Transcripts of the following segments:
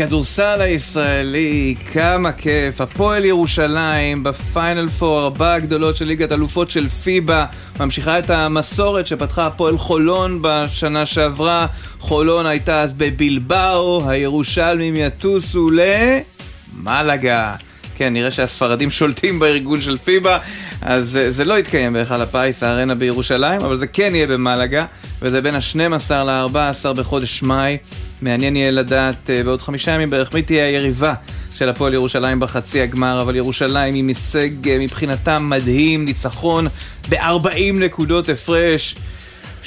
הכדורסל הישראלי, כמה כיף. הפועל ירושלים בפיינל פור, ארבע הגדולות של ליגת אלופות של פיבה, ממשיכה את המסורת שפתחה הפועל חולון בשנה שעברה. חולון הייתה אז בבלבאו, הירושלמים יטוסו למלאגה. כן, נראה שהספרדים שולטים בארגון של פיבה, אז זה, זה לא יתקיים בהיכל הפיס, הארנה בירושלים, אבל זה כן יהיה במלאגה, וזה בין ה-12 ל-14 בחודש מאי. מעניין יהיה לדעת uh, בעוד חמישה ימים בערך מי תהיה היריבה של הפועל ירושלים בחצי הגמר, אבל ירושלים עם הישג uh, מבחינתם מדהים, ניצחון ב-40 נקודות הפרש.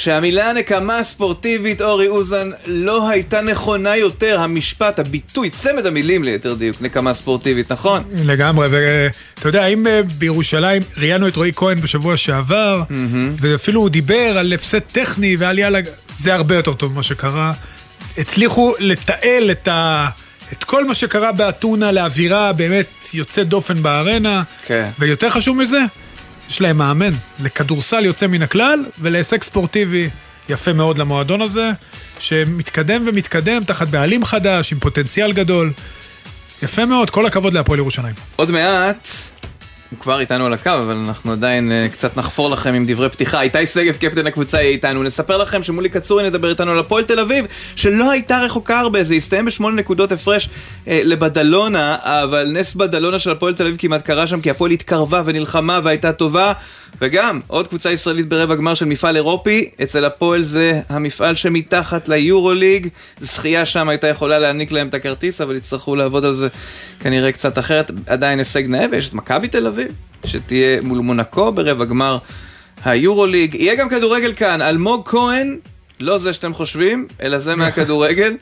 שהמילה נקמה ספורטיבית, אורי אוזן, לא הייתה נכונה יותר, המשפט, הביטוי, צמד המילים ליתר דיוק, נקמה ספורטיבית, נכון? לגמרי, ואתה יודע, אם אה, בירושלים ראיינו את רועי כהן בשבוע שעבר, mm-hmm. ואפילו הוא דיבר על הפסד טכני ועל יאללה, זה הרבה יותר טוב ממה שקרה. הצליחו לתעל את ה... את כל מה שקרה באתונה לאווירה באמת יוצאת דופן בארנה, כן. ויותר חשוב מזה, יש להם מאמן לכדורסל יוצא מן הכלל ולהישג ספורטיבי יפה מאוד למועדון הזה, שמתקדם ומתקדם תחת בעלים חדש עם פוטנציאל גדול. יפה מאוד, כל הכבוד להפועל ירושלים. עוד מעט הוא כבר איתנו על הקו, אבל אנחנו עדיין uh, קצת נחפור לכם עם דברי פתיחה. איתי שגב, קפטן הקבוצה, יהיה איתנו. נספר לכם שמולי קצורי נדבר איתנו על הפועל תל אביב, שלא הייתה רחוקה הרבה, זה הסתיים בשמונה נקודות הפרש uh, לבדלונה, אבל נס בדלונה של הפועל תל אביב כמעט קרה שם, כי הפועל התקרבה ונלחמה והייתה טובה. וגם, עוד קבוצה ישראלית ברבע גמר של מפעל אירופי, אצל הפועל זה המפעל שמתחת ליורוליג. זכייה שם הייתה יכולה להעניק להם את הכרטיס, אבל יצטרכו לעבוד על זה כנראה קצת אחרת. עדיין הישג נאה, ויש את מכבי תל אביב. שתהיה מול מונקו ברבע גמר היורוליג. יהיה גם כדורגל כאן, אלמוג כהן, לא זה שאתם חושבים, אלא זה מהכדורגל.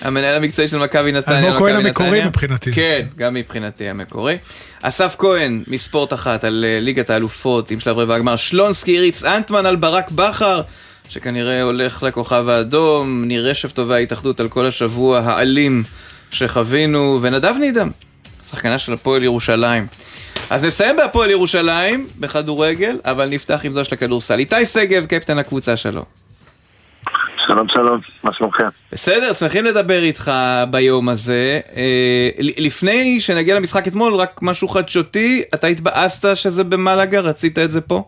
המנהל המקצועי של מכבי נתניה. אלמוג כהן המקורי מבחינתי. כן, גם מבחינתי המקורי. אסף כהן מספורט אחת על אה, ליגת האלופות עם שלב רבע הגמר. שלונסקי הריץ אנטמן על ברק בכר, שכנראה הולך לכוכב האדום. ניר רשף טובה ההתאחדות על כל השבוע האלים שחווינו. ונדב נידם, שחקנה של הפועל ירושלים. אז נסיים בהפועל ירושלים, בכדורגל, אבל נפתח עם זו של הכדורסל. איתי שגב, קפטן הקבוצה שלו. שלום שלום, מה שלומכם? בסדר, שמחים לדבר איתך ביום הזה. אה, לפני שנגיע למשחק אתמול, רק משהו חדשותי, אתה התבאסת שזה במלאגה? רצית את זה פה?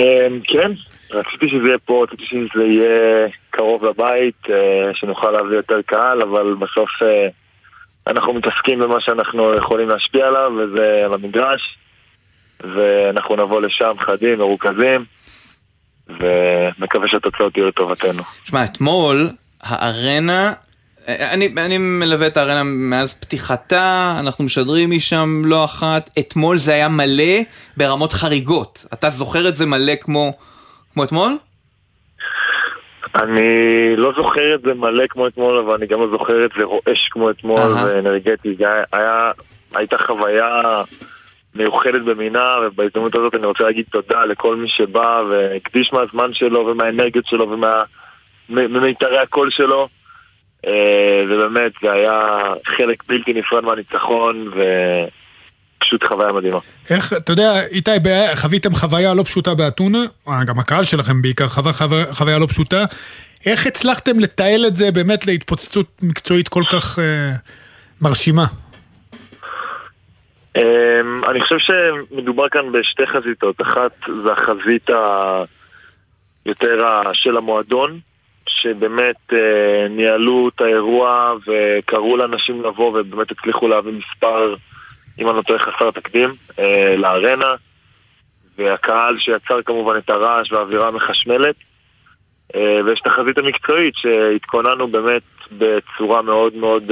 אה, כן, רציתי שזה יהיה פה, רציתי שזה יהיה קרוב לבית, אה, שנוכל להביא יותר קהל, אבל בסוף... אה, אנחנו מתעסקים במה שאנחנו יכולים להשפיע עליו, וזה על המגרש, ואנחנו נבוא לשם חדים, מרוכזים, ומקווה שהתוצאות יהיו לטובתנו. שמע, אתמול הארנה, אני, אני מלווה את הארנה מאז פתיחתה, אנחנו משדרים משם לא אחת, אתמול זה היה מלא ברמות חריגות. אתה זוכר את זה מלא כמו, כמו אתמול? אני לא זוכר את זה מלא כמו אתמול, אבל אני גם לא זוכר את זה רועש כמו אתמול ואנרגטי. זה היה, הייתה חוויה מיוחדת במינה, ובהזדמנות הזאת אני רוצה להגיד תודה לכל מי שבא והקדיש מהזמן שלו ומהאנרגיות שלו וממיתרי הקול שלו. אה, ובאמת, זה היה חלק בלתי נפרד מהניצחון, ו... פשוט חוויה מדהימה. איך, אתה יודע, איתי, חוויתם חוויה לא פשוטה באתונה, גם הקהל שלכם בעיקר חווה חוויה, חוויה לא פשוטה. איך הצלחתם לתעל את זה באמת להתפוצצות מקצועית כל כך אה, מרשימה? אה, אני חושב שמדובר כאן בשתי חזיתות. אחת זה החזית היותר של המועדון, שבאמת אה, ניהלו את האירוע וקראו לאנשים לבוא ובאמת הצליחו להביא מספר... אם אני לא טועה חסר תקדים, אה, לארנה, והקהל שיצר כמובן את הרעש והאווירה המחשמלת. אה, ויש את החזית המקצועית שהתכוננו באמת בצורה מאוד מאוד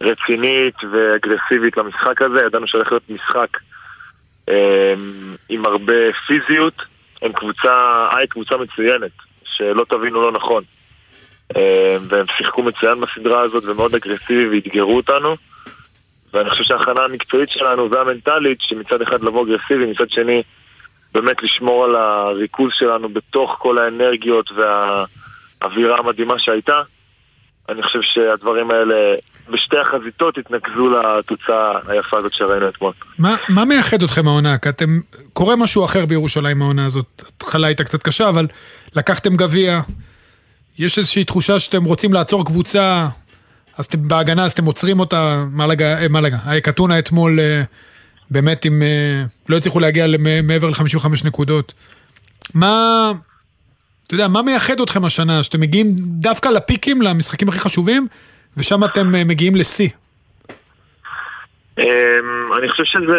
רצינית ואגרסיבית למשחק הזה. ידענו שהולך להיות משחק אה, עם הרבה פיזיות. הם קבוצה, היי קבוצה מצוינת, שלא תבינו לא נכון. אה, והם שיחקו מצוין בסדרה הזאת ומאוד אגרסיבי ואתגרו אותנו. ואני חושב שההכנה המקצועית שלנו והמנטלית, שמצד אחד לבוא אגרסיבי, מצד שני באמת לשמור על הריכוז שלנו בתוך כל האנרגיות והאווירה המדהימה שהייתה, אני חושב שהדברים האלה בשתי החזיתות התנקזו לתוצאה היפה הזאת שראינו אתמול. מה, מה מייחד אתכם העונה? כי אתם, קורה משהו אחר בירושלים העונה הזאת. התחלה הייתה קצת קשה, אבל לקחתם גביע, יש איזושהי תחושה שאתם רוצים לעצור קבוצה, אז אתם בהגנה, אז אתם עוצרים אותה, מלגה, אה, מלגה, קטונה אתמול אה, באמת עם, אה, לא הצליחו להגיע מעבר ל-55 נקודות. מה, אתה יודע, מה מייחד אתכם השנה, שאתם מגיעים דווקא לפיקים, למשחקים הכי חשובים, ושם אתם מגיעים לשיא? אמ, אני חושב שזה,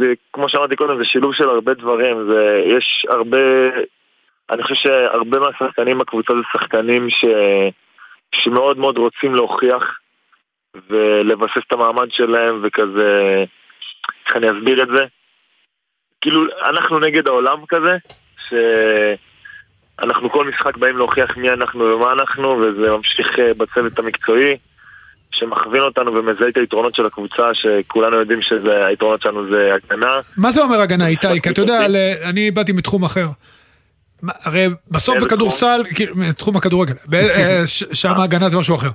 זה, כמו שאמרתי קודם, זה שילוב של הרבה דברים. זה, יש הרבה, אני חושב שהרבה מהשחקנים בקבוצה זה שחקנים ש, שמאוד מאוד רוצים להוכיח ולבסס את המעמד שלהם וכזה, איך אני אסביר את זה? כאילו, אנחנו נגד העולם כזה, שאנחנו כל משחק באים להוכיח מי אנחנו ומה אנחנו, וזה ממשיך אה, בצוות המקצועי. שמכווין אותנו ומזהה את היתרונות של הקבוצה, שכולנו יודעים שהיתרונות שלנו זה הגנה. מה זה אומר הגנה, איתי? כי אתה יודע, אני באתי מתחום אחר. הרי בסוף בכדורסל, כאילו, תחום הכדורגל, אה, שם הגנה זה משהו אחר.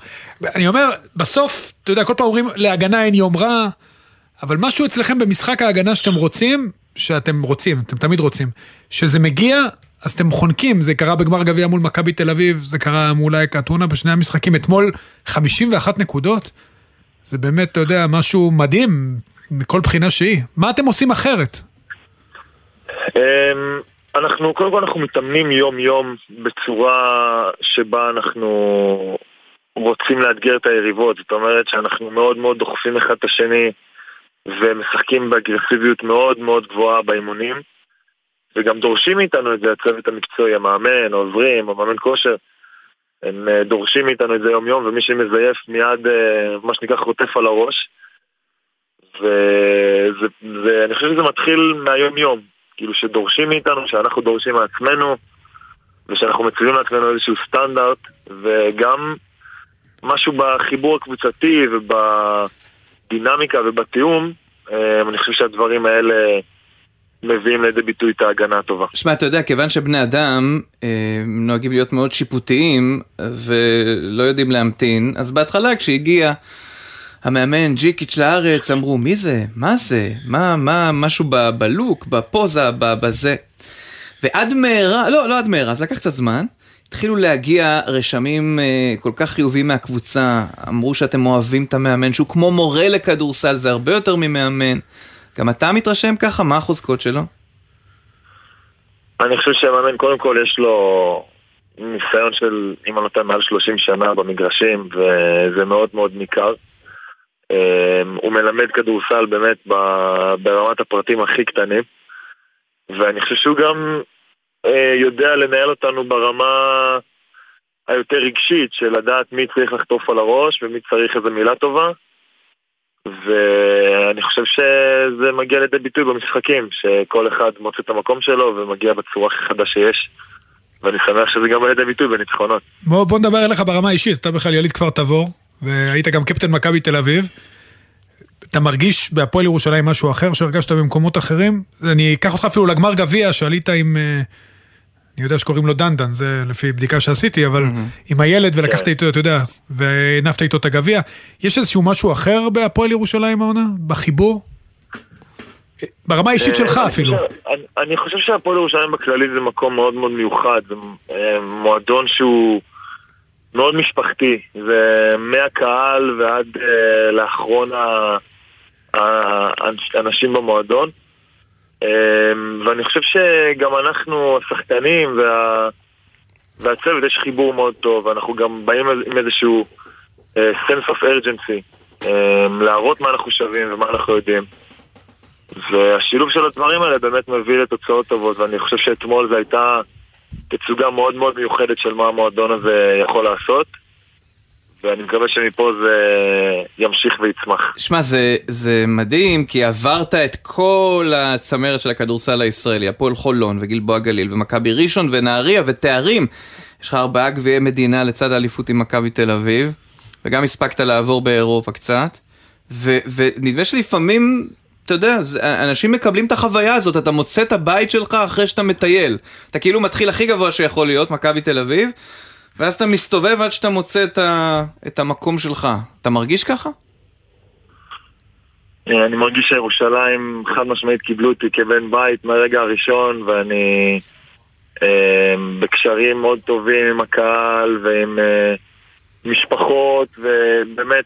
אני אומר, בסוף, אתה יודע, כל פעם אומרים, להגנה אין יום רע, אבל משהו אצלכם במשחק ההגנה שאתם רוצים, שאתם רוצים, אתם תמיד רוצים, שזה מגיע, אז אתם חונקים, זה קרה בגמר גביע מול מכבי תל אביב, זה קרה מול אייק אתונה בשני המשחקים. אתמול 51 נקודות, זה באמת, אתה יודע, משהו מדהים מכל בחינה שהיא. מה אתם עושים אחרת? אמ, אנחנו, קודם כל אנחנו מתאמנים יום-יום בצורה שבה אנחנו רוצים לאתגר את היריבות. זאת אומרת שאנחנו מאוד מאוד דוחפים אחד את השני ומשחקים באגרסיביות מאוד מאוד גבוהה באימונים. וגם דורשים מאיתנו את זה הצוות המקצועי, המאמן, העוזרים, המאמן כושר. הם אה, דורשים מאיתנו את זה יום-יום, ומי שמזייף מיד, אה, מה שנקרא, חוטף על הראש. ואני חושב שזה מתחיל מהיום-יום. כאילו שדורשים מאיתנו, שאנחנו דורשים מעצמנו, ושאנחנו מציבים לעצמנו איזשהו סטנדרט, וגם משהו בחיבור הקבוצתי ובדינמיקה ובתיאום, אה, אני חושב שהדברים האלה... מביאים לידי ביטוי את ההגנה הטובה. שמע, אתה יודע, כיוון שבני אדם אה, נוהגים להיות מאוד שיפוטיים ולא יודעים להמתין, אז בהתחלה כשהגיע המאמן ג'יקיץ' לארץ, אמרו, מי זה? מה זה? מה, מה, משהו ב, בלוק, בפוזה, ב, בזה. ועד מהרה, לא, לא עד מהרה, זה לקח קצת זמן. התחילו להגיע רשמים אה, כל כך חיוביים מהקבוצה, אמרו שאתם אוהבים את המאמן, שהוא כמו מורה לכדורסל, זה הרבה יותר ממאמן. גם אתה מתרשם ככה? מה החוזקות שלו? אני חושב שהמאמן קודם כל יש לו ניסיון של, אם אני נותן מעל 30 שנה במגרשים, וזה מאוד מאוד ניכר. אמ, הוא מלמד כדורסל באמת ברמת הפרטים הכי קטנים, ואני חושב שהוא גם אה, יודע לנהל אותנו ברמה היותר רגשית, של לדעת מי צריך לחטוף על הראש ומי צריך איזה מילה טובה. ואני חושב שזה מגיע לידי ביטוי במשחקים, שכל אחד מוצא את המקום שלו ומגיע בצורה הכי חדה שיש. ואני שמח שזה גם לידי ביטוי בניצחונות. בוא, בוא נדבר אליך ברמה האישית, אתה בכלל יליד כפר תבור, והיית גם קפטן מכבי תל אביב. אתה מרגיש בהפועל ירושלים משהו אחר שהרגשת במקומות אחרים? אני אקח אותך אפילו לגמר גביע שעלית עם... אה, אני יודע שקוראים לו דנדן, זה לפי בדיקה שעשיתי, אבל mm-hmm. עם הילד ולקחת כן. איתו, אתה יודע, והנפת איתו את הגביע. יש איזשהו משהו אחר בהפועל ירושלים העונה? בחיבור? ברמה האישית אה, שלך אפילו. אני חושב שהפועל ירושלים בכללי זה מקום מאוד מאוד מיוחד. זה אה, מועדון שהוא מאוד משפחתי. זה מהקהל ועד אה, לאחרון האנשים במועדון. אמ, ואני חושב שגם אנחנו, השחקנים וה... והצוות, יש חיבור מאוד טוב, ואנחנו גם באים עם איזשהו uh, sense of urgency, um, להראות מה אנחנו שווים ומה אנחנו יודעים. והשילוב של הדברים האלה באמת מביא לתוצאות טובות, ואני חושב שאתמול זו הייתה תצוגה מאוד מאוד מיוחדת של מה המועדון הזה יכול לעשות. ואני מקווה שמפה זה ימשיך ויצמח. שמע, זה, זה מדהים, כי עברת את כל הצמרת של הכדורסל הישראלי, הפועל חולון וגלבוע גליל ומכבי ראשון ונהריה ותארים. יש לך ארבעה גביעי מדינה לצד האליפות עם מכבי תל אביב, וגם הספקת לעבור באירופה קצת, ו, ונדמה שלפעמים אתה יודע, אנשים מקבלים את החוויה הזאת, אתה מוצא את הבית שלך אחרי שאתה מטייל. אתה כאילו מתחיל הכי גבוה שיכול להיות, מכבי תל אביב, ואז אתה מסתובב עד שאתה מוצא את, ה... את המקום שלך. אתה מרגיש ככה? אה, אני מרגיש שירושלים חד משמעית קיבלו אותי כבן בית מהרגע הראשון, ואני בקשרים מאוד טובים עם הקהל ועם משפחות, ובאמת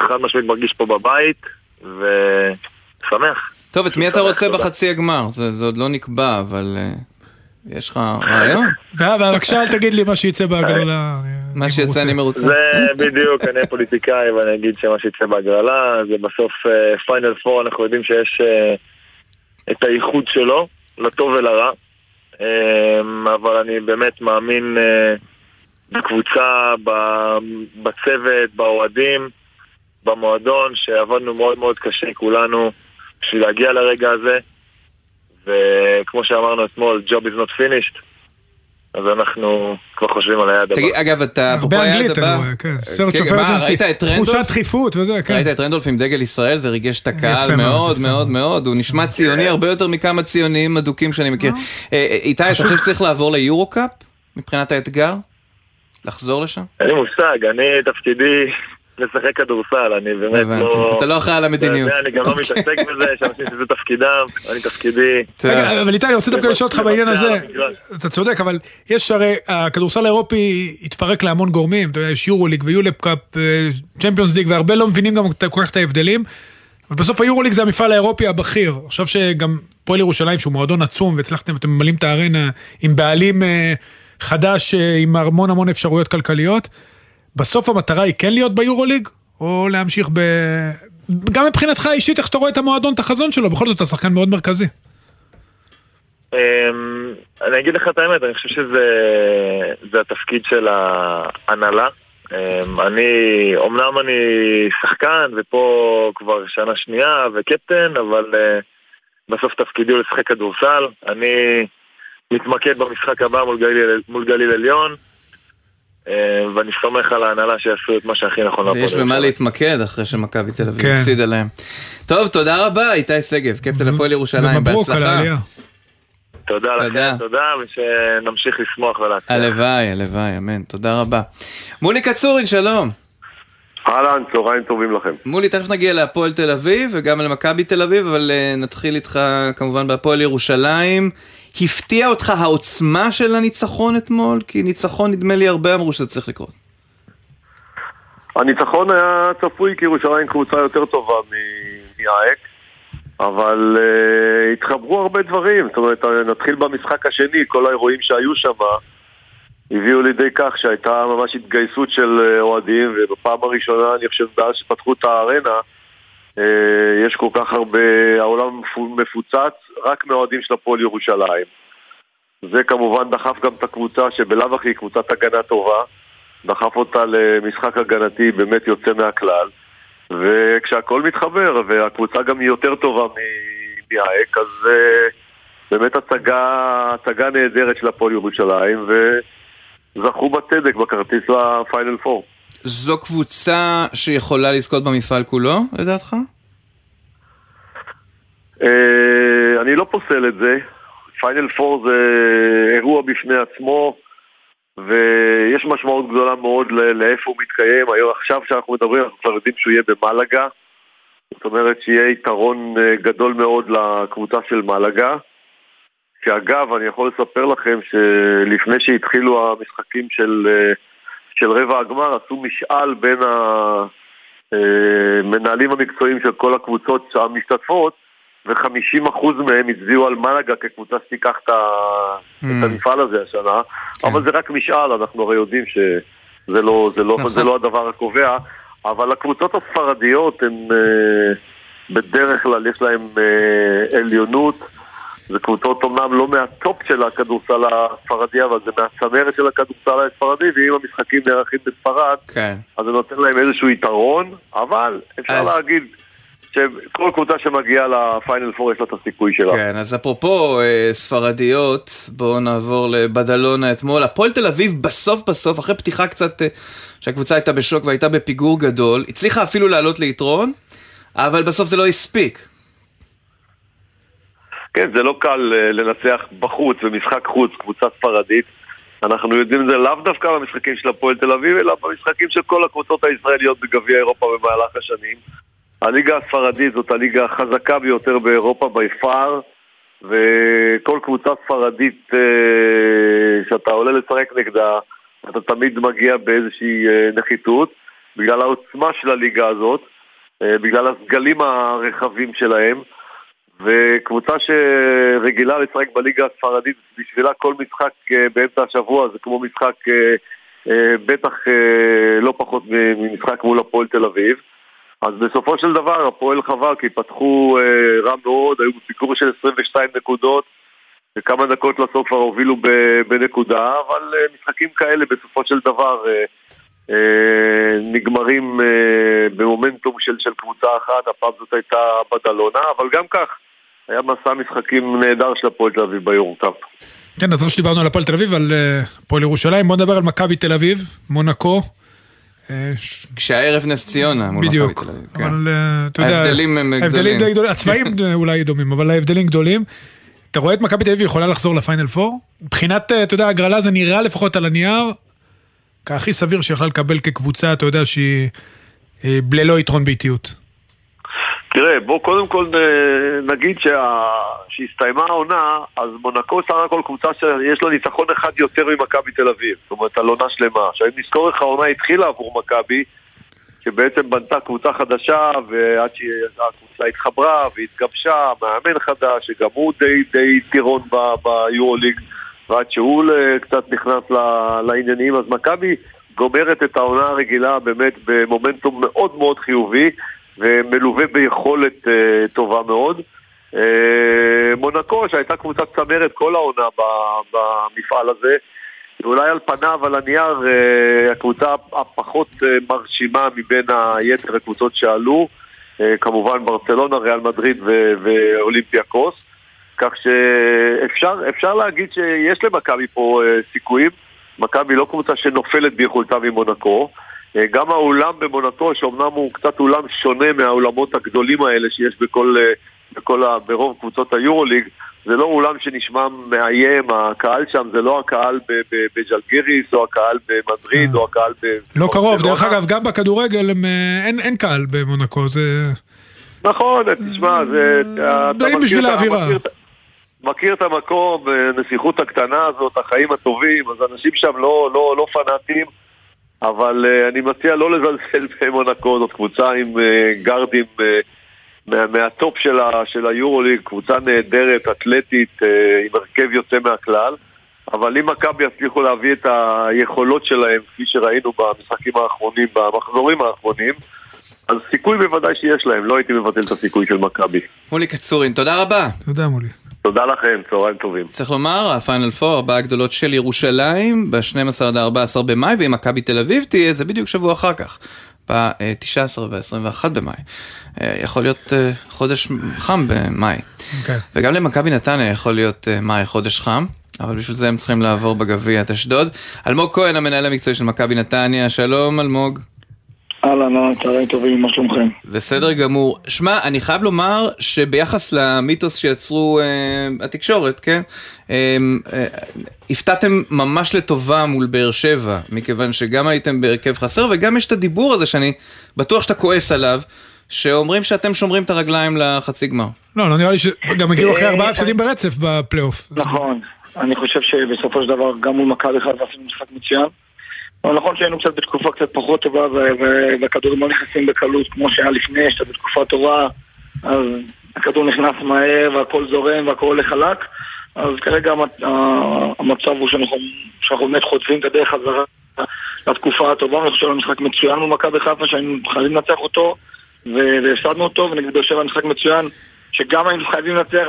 חד משמעית מרגיש פה בבית, ושמח. טוב, את מי אתה רוצה בחצי הגמר? זה עוד לא נקבע, אבל... יש לך רעיון? בבקשה אל תגיד לי מה שיצא בהגרלה. מה שיצא אני מרוצה. זה בדיוק, אני פוליטיקאי ואני אגיד שמה שיצא בהגרלה זה בסוף פיינל פור, אנחנו יודעים שיש אה, את הייחוד שלו, לטוב ולרע. אה, אבל אני באמת מאמין אה, בקבוצה, בצוות, באוהדים, במועדון, שעבדנו מאוד מאוד קשה כולנו בשביל להגיע לרגע הזה. וכמו שאמרנו אתמול, job is not finished. אז אנחנו כבר חושבים על היעד הבא. תגיד, אגב, אתה... הרבה אנגלית, אני רואה, כן. סרט כן, ראית את רנדולף? תחושת דחיפות וזה, כן. ראית את רנדולף עם דגל ישראל? זה ריגש את הקהל מאוד, מאוד מאוד. הוא נשמע ציוני הרבה יותר מכמה ציונים אדוקים שאני מכיר. אה, איתי, אתה חושב שצריך לעבור ליורו-קאפ? מבחינת האתגר? לחזור לשם? אין לי מושג, אני תפקידי לשחק כדורסל, אני באמת לא... אתה לא אחראי על המדיניות. אני גם לא מתעסק בזה, שאנשים שזה תפקידם, אני תפקידי... אבל איתי, אני רוצה דווקא לשאול אותך בעניין הזה, אתה צודק, אבל יש הרי, הכדורסל האירופי התפרק להמון גורמים, יש יורו ליג ויולפ קאפ, צ'מפיונס ליג, והרבה לא מבינים גם כל כך את ההבדלים, אבל בסוף היורו ליג זה המפעל האירופי הבכיר. עכשיו שגם פועל ירושלים, שהוא מועדון עצום, והצלחתם, אתם ממלאים את הארנה עם בעלים חדש, עם המון המון אפשרויות כלכליות. בסוף המטרה היא כן להיות ביורוליג, או להמשיך ב... גם מבחינתך האישית, איך שאתה רואה את המועדון, את החזון שלו, בכל זאת אתה שחקן מאוד מרכזי. אני אגיד לך את האמת, אני חושב שזה התפקיד של ההנהלה. אני, אמנם אני שחקן, ופה כבר שנה שנייה, וקפטן, אבל בסוף תפקידי הוא לשחק כדורסל. אני מתמקד במשחק הבא מול גליל, מול גליל עליון. אה, ואני סומך על ההנהלה שיעשו את מה שהכי נכון להפועל ויש במה להתמקד אחרי שמכבי תל אביב הפסידה להם. טוב, תודה רבה, איתי שגב, קפטן הפועל ירושלים, בהצלחה. תודה לכם, תודה, ושנמשיך לשמוח ולהצליח. הלוואי, הלוואי, אמן, תודה רבה. מולי קצורין, שלום. אהלן, צהריים טובים לכם. מולי, תכף נגיע להפועל תל אביב וגם למכבי תל אביב, אבל נתחיל איתך כמובן בהפועל ירושלים. הפתיע אותך העוצמה של הניצחון אתמול? כי ניצחון נדמה לי הרבה אמרו שזה צריך לקרות. הניצחון היה צפוי כי ירושלים קבוצה יותר טובה מהאק, אבל uh, התחברו הרבה דברים. זאת אומרת, נתחיל במשחק השני, כל האירועים שהיו שם הביאו לידי כך שהייתה ממש התגייסות של אה, אוהדים, ובפעם הראשונה, אני חושב, מאז שפתחו את הארנה, יש כל כך הרבה, העולם מפוצץ רק מאוהדים של הפועל ירושלים. זה כמובן דחף גם את הקבוצה שבלאו הכי קבוצת הגנה טובה, דחף אותה למשחק הגנתי באמת יוצא מהכלל. וכשהכל מתחבר, והקבוצה גם היא יותר טובה מהאק, אז uh, באמת הצגה, הצגה נהדרת של הפועל ירושלים, וזכו בצדק בכרטיס לפיינל פור. זו קבוצה שיכולה לזכות במפעל כולו, לדעתך? אה, אני לא פוסל את זה. פיינל פור זה אירוע בפני עצמו, ויש משמעות גדולה מאוד לאיפה הוא מתקיים. עכשיו שאנחנו מדברים, אנחנו כבר יודעים שהוא יהיה במלגה. זאת אומרת שיהיה יתרון אה, גדול מאוד לקבוצה של מלגה. שאגב, אני יכול לספר לכם שלפני שהתחילו המשחקים של אה, של רבע הגמר עשו משאל בין המנהלים המקצועיים של כל הקבוצות המשתתפות ו-50% מהם הצביעו על מלאגה כקבוצה שתיקח את, mm. את המפעל הזה השנה, כן. אבל זה רק משאל, אנחנו הרי יודעים שזה לא, זה לא, נכון. זה לא הדבר הקובע, אבל הקבוצות הספרדיות הן אה, בדרך כלל יש להן אה, עליונות. זה קבוצות אומנם לא מהטופ של הכדורסל הספרדי, אבל זה מהצמרת של הכדורסל הספרדי, ואם המשחקים נערכים בספרד, כן. אז זה נותן להם איזשהו יתרון, אבל אפשר אז... להגיד... שכל קבוצה שמגיעה לפיינל פור יש לה את הסיכוי שלה. כן, אז אפרופו אה, ספרדיות, בואו נעבור לבדלונה אתמול. הפועל תל אביב בסוף בסוף, אחרי פתיחה קצת, אה, שהקבוצה הייתה בשוק והייתה בפיגור גדול, הצליחה אפילו לעלות ליתרון, אבל בסוף זה לא הספיק. כן, זה לא קל אה, לנצח בחוץ, במשחק חוץ, קבוצה ספרדית. אנחנו יודעים את זה לאו דווקא במשחקים של הפועל תל אביב, אלא במשחקים של כל הקבוצות הישראליות בגביע אירופה במהלך השנים. הליגה הספרדית זאת הליגה החזקה ביותר באירופה בי פאר, וכל קבוצה ספרדית אה, שאתה עולה לשחק נגדה, אתה תמיד מגיע באיזושהי אה, נחיתות, בגלל העוצמה של הליגה הזאת, בגלל הסגלים הרחבים שלהם, וקבוצה שרגילה לשחק בליגה הספרדית, בשבילה כל משחק באמצע השבוע זה כמו משחק בטח לא פחות ממשחק מול הפועל תל אביב. אז בסופו של דבר הפועל חבל כי פתחו אה, רע מאוד, היו בפיגור של 22 נקודות וכמה דקות לסוף כבר הובילו בנקודה, אבל אה, משחקים כאלה בסופו של דבר אה, אה, נגמרים אה, במומנטום של, של קבוצה אחת, הפעם זאת הייתה בדלונה, אבל גם כך היה מסע משחקים נהדר של הפועל תל אביב ביורקאפ. כן, אז לא שדיברנו על הפועל תל אביב, על אה, הפועל ירושלים, בוא נדבר על מכבי תל אביב, מונקו. כשהערב נס ציונה מול מכבי תל אביב. כן. אבל אה, אתה יודע, ההבדלים הם גדולים. הצבעים אולי דומים, אבל ההבדלים גדולים. אתה רואה את מכבי תל אביב יכולה לחזור לפיינל פור? מבחינת, אה, אתה יודע, הגרלה זה נראה לפחות על הנייר, כהכי סביר שיכולה לקבל כקבוצה, אתה יודע, שהיא אה, ללא יתרון באיטיות. תראה, בוא קודם כל נגיד שה... שהסתיימה העונה, אז מונקו סך הכל קבוצה שיש לה ניצחון אחד יותר ממכבי תל אביב, זאת אומרת על עונה שלמה. עכשיו אם נזכור איך העונה התחילה עבור מכבי, שבעצם בנתה קבוצה חדשה, ועד שהקבוצה התחברה והתגבשה, מאמן חדש, שגם הוא די, די טירון ביורוליג, ועד שהוא קצת נכנס לעניינים, אז מכבי גומרת את העונה הרגילה באמת במומנטום מאוד מאוד חיובי. ומלווה ביכולת uh, טובה מאוד. Uh, מונקו, שהייתה קבוצת צמרת כל העונה במפעל הזה, ואולי על פניו, על הנייר, uh, הקבוצה הפחות מרשימה מבין היתר הקבוצות שעלו, כמובן ברצלונה, ריאל מדריד ואולימפיאקוס, כך שאפשר להגיד שיש למכבי פה סיכויים. מכבי לא קבוצה שנופלת ביכולתה ממונקו. אה, גם האולם במונטו, שאומנם הוא קצת אולם שונה מהאולמות הגדולים האלה שיש בכל, אה, בכל, ברוב קבוצות היורוליג, זה לא אולם שנשמע מאיים, הקהל שם זה לא הקהל בג'לגיריס או הקהל במדריד אה. או הקהל ב... לא קרוב, דרך אגב, גם בכדורגל אין, אין קהל במונקו, זה... נכון, תשמע, זה... די בשביל האווירה. מכיר את המקום, הנסיכות הקטנה הזאת, החיים הטובים, אז אנשים שם לא, לא, לא פנאטים. אבל uh, אני מציע לא לזלזל במונקו, זאת קבוצה עם uh, גארדים uh, מה, מה top של, ה, של היורוליג, קבוצה נהדרת, אתלטית, uh, עם הרכב יוצא מהכלל. אבל אם מכבי יצליחו להביא את היכולות שלהם, כפי שראינו במשחקים האחרונים, במחזורים האחרונים, אז סיכוי בוודאי שיש להם, לא הייתי מבטל את הסיכוי של מכבי. מולי קצורין, תודה רבה. תודה מולי. תודה לכם, צהריים טובים. צריך לומר, הפיינל פור, ארבעה גדולות של ירושלים, ב-12 עד 14 במאי, ואם מכבי תל אביב תהיה, זה בדיוק שבוע אחר כך, ב-19 ו-21 במאי. אה, יכול להיות אה, חודש חם במאי. Okay. אוקיי. וגם למכבי נתניה יכול להיות אה, מאי חודש חם. אבל בשביל זה הם צריכים לעבור בגביע את אשדוד. אלמוג כהן, המנהל המקצועי של מכבי נתניה, שלום אלמוג. אהלן, צהריים טובים, מה שלומכם? בסדר גמור. שמע, אני חייב לומר שביחס למיתוס שיצרו אה, התקשורת, כן? אה, אה, הפתעתם ממש לטובה מול באר שבע, מכיוון שגם הייתם בהרכב חסר, וגם יש את הדיבור הזה שאני בטוח שאתה כועס עליו, שאומרים שאתם שומרים את הרגליים לחצי גמר. לא, לא נראה לי שגם הגיעו אחרי ארבעה הפסדים ברצף בפלייאוף. נכון, אני חושב שבסופו של דבר גם מול מכבי אחד עשינו משחק מצוין. אבל נכון שהיינו קצת בתקופה קצת פחות טובה והכדורים לא נכנסים בקלות כמו שהיה לפני, שאתה בתקופה טובה אז הכדור נכנס מהר והכל זורם והכל הולך חלק. אז כרגע המצב הוא שאנחנו, באמת חוטפים את הדרך חזרה לתקופה הטובה, אני חושב על משחק מצוין מול מכבי חיפה שהיינו חייבים לנצח אותו והפסדנו אותו ונגיד באר שבע משחק מצוין שגם היינו חייבים לנצח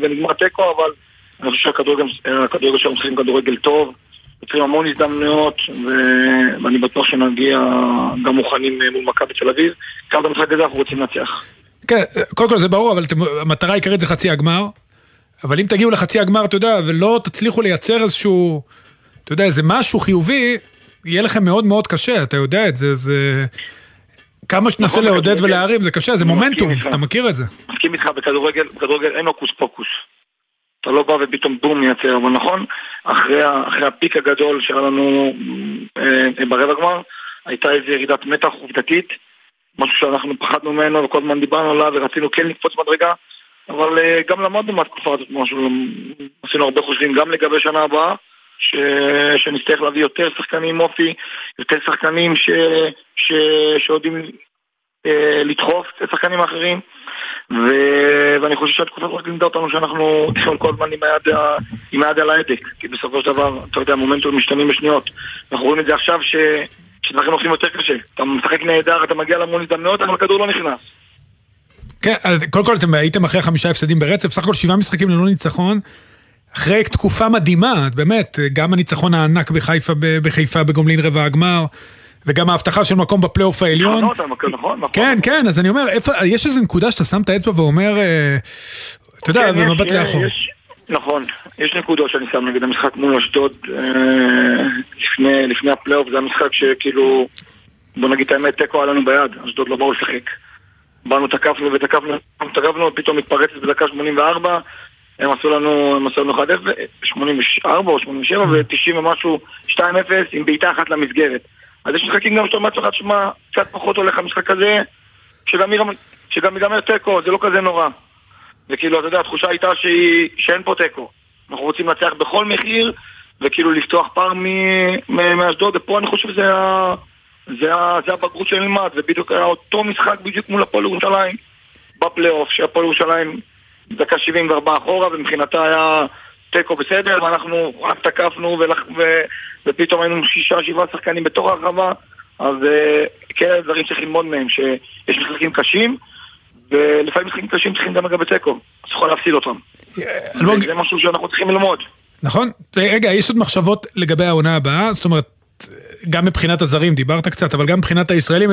ונגמר תיקו אבל אני חושב שהכדורגל שלנו משחקים כדורגל טוב יוצרים המון הזדמנויות, ואני בטוח שנגיע גם מוכנים מול מכבי תל אביב. גם במשחק הזה אנחנו רוצים לנצח. כן, קודם כל זה ברור, אבל המטרה העיקרית זה חצי הגמר. אבל אם תגיעו לחצי הגמר, אתה יודע, ולא תצליחו לייצר איזשהו, אתה יודע, איזה משהו חיובי, יהיה לכם מאוד מאוד קשה, אתה יודע את זה, זה... כמה שתנסה נכון, לעודד ולהרים זה קשה, זה מומנטום, אתה מכיר את זה. מסכים איתך, בכדורגל אין הוקוס פוקוס. אתה לא בא ופתאום בום מייצר, אבל נכון, אחרי, אחרי הפיק הגדול שהיה לנו אה, ברבע גמר, הייתה איזו ירידת מתח עובדתית, משהו שאנחנו פחדנו ממנו וכל הזמן דיברנו עליו ורצינו כן לקפוץ מדרגה, אבל אה, גם למדנו מהתקופה הזאת משהו, עשינו הרבה חושבים גם לגבי שנה הבאה, ש... שנצטרך להביא יותר שחקנים אופי, יותר שחקנים ש... ש... שיודעים אה, לדחוף את השחקנים האחרים, ו... ואני חושב שהתקופה הזאת לימדה אותנו שאנחנו צריכים כל הזמן עם היד, על ההדק, כי בסופו של דבר, אתה יודע, המומנטום משתנים בשניות. אנחנו רואים את זה עכשיו ש... שדברים הולכים יותר קשה. אתה משחק נהדר, אתה מגיע להמון הזדמנויות, אבל הכדור לא נכנס. כן, קודם כל אתם הייתם אחרי חמישה הפסדים ברצף, סך הכל שבעה משחקים ללא ניצחון. אחרי תקופה מדהימה, באמת, גם הניצחון הענק בחיפה, בחיפה בגומלין רבע הגמר, וגם ההבטחה של מקום בפלייאוף העליון. נכון, נכון, נכון. כן, כן, אז אני אומר, יש איזו נקודה שאתה שם את האצבע ואומר, אה, אתה יודע, כן, במבט לאחור. נכון, יש נקודות שאני שם נגד המשחק מול אשדוד אה, לפני- לפני הפלייאוף, זה המשחק שכאילו, בוא נגיד את האמת, תיקו היה לנו ביד, אשדוד לא באו לשחק. באנו, תקפנו ותקפנו, תקפנו, פתאום מתפרצת בדקה 84, הם עשו לנו, הם עשו לנו 1-0, 84 או 87 ו-90 ומשהו, 2-0 עם בעיטה אחת למסגרת. אז יש משחקים גם שאתה אומר לעצמך, תשמע, קצת פחות הולך המשחק הזה, שגם ייגמר- תיקו, זה לא כזה נורא. וכאילו, אתה יודע, התחושה הייתה שהיא, שאין פה תיקו. אנחנו רוצים לנצח בכל מחיר, וכאילו לפתוח פער מאשדוד, ופה אני חושב שזה ה- זה ה- זה הבגרות שנלמד, ובדיוק היה אותו משחק בדיוק מול הפועל ירושלים בפלייאוף, שהפועל ירושלים דקה 74 אחורה, ומבחינתה היה תיקו בסדר, ואנחנו רק תקפנו, ולח- ו- ופתאום היינו שישה, שבעה שחקנים בתוך הרחבה, אז אה, כן, דברים צריך ללמוד מהם, שיש משחקים קשים, ולפעמים משחקים קשים צריכים גם לגבי תיקו, אז יכול להפסיד אותם. זה משהו שאנחנו צריכים ללמוד. נכון? רגע, יש עוד מחשבות לגבי העונה הבאה? זאת אומרת, גם מבחינת הזרים דיברת קצת, אבל גם מבחינת הישראלים,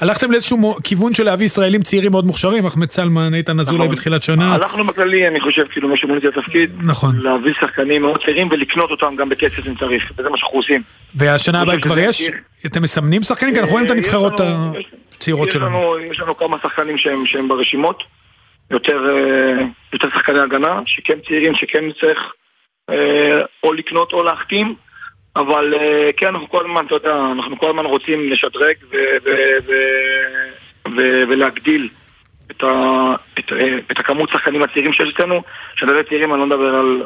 הלכתם לאיזשהו כיוון של להביא ישראלים צעירים מאוד מוכשרים, אחמד סלמן, איתן אזולאי נכון. בתחילת שנה. הלכנו בכללי, אני חושב, כאילו, מי שמוליד את התפקיד, נכון. להביא שחקנים מאוד צעירים ולקנות אותם גם בכסף אם צריך, וזה מה שאנחנו עושים. והשנה הבאה כבר יש? אתם מסמנים שחקנים? כי אנחנו רואים את אה, הנבחרות הצעירות שלנו. לנו- יש לנו כמה שחקנים שהם שהם ברשימות, יותר אה, יותר שחקני הגנה, שכן צעירים, שכן צריך אה, או לקנות או להחתים, אבל אה, כן, אנחנו כל הזמן, אתה יודע, אנחנו כל הזמן רוצים לשדרג ו- ו- ו- ו- ולהגדיל את, ה, את, אה, את הכמות שחקנים הצעירים שיש אצלנו, מדבר צעירים אני לא מדבר על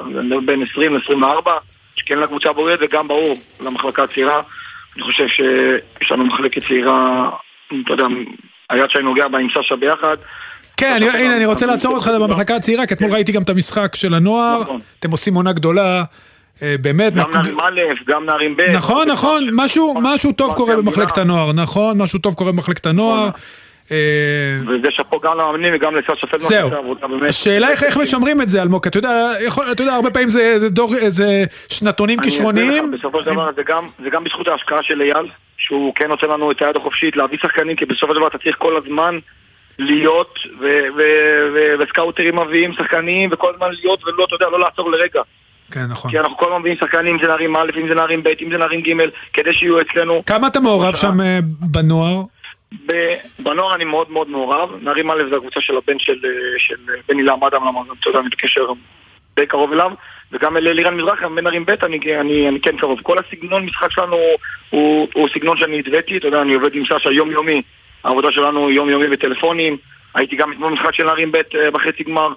בין 20 ל-24, שכן לקבוצה הבוגרת וגם ברור למחלקה הצעירה. אני חושב שיש לנו מחלקת צעירה, אתה יודע, היד שאני נוגע בה עם סשה ביחד. כן, אני- הנה, אני רוצה לעצור אותך במחלקה הצעירה, כי אתמול ראיתי גם את המשחק של הנוער, נכון. אתם עושים עונה גדולה, באמת. גם נערים א', גם נערים ב'. נכון, נכון, משהו טוב קורה במחלקת הנוער, נכון, משהו טוב קורה במחלקת הנוער. אה, וזה שאפו גם למאמנים וגם לסשה פלדמן. זהו. השאלה איך איך משמרים את זה, אלמוג, אתה יודע, יכול- אתה יודע, הרבה פעמים זה דור, זה שנתונים כישרוניים. בסופו של דבר זה גם, בזכות ההשקעה של אייל, שהוא כן נותן לנו את היד החופשית להביא שחקנים, כי בסופו של דבר אתה צריך כל הזמן להיות, וסקאוטרים מביאים שחקנים, וכל הזמן להיות ולא, אתה יודע, לא לעצור לרגע. כן, נכון. כי אנחנו כל הזמן מביאים שחקנים, אם זה נערים א', אם זה נערים ב', אם זה נערים ג', כדי שיהיו אצלנו. כמה אתה מעורב שם אה, בנוער? בנוער אני מאוד מאוד מעורב, נערים א' זה הקבוצה של הבן של, של בן אילם אדם, למה אתה יודע, אני בקשר די קרוב אליו, וגם אל לירן מזרחי, בן נערים ב' אני, אני, אני כן קרוב. כל הסגנון משחק שלנו הוא, הוא סגנון שאני התוויתי, אתה יודע, אני עובד עם סשה יומיומי, העבודה שלנו יומיומי בטלפונים, הייתי גם אתמול במשחק של נערים ב' אה, בחצי גמר.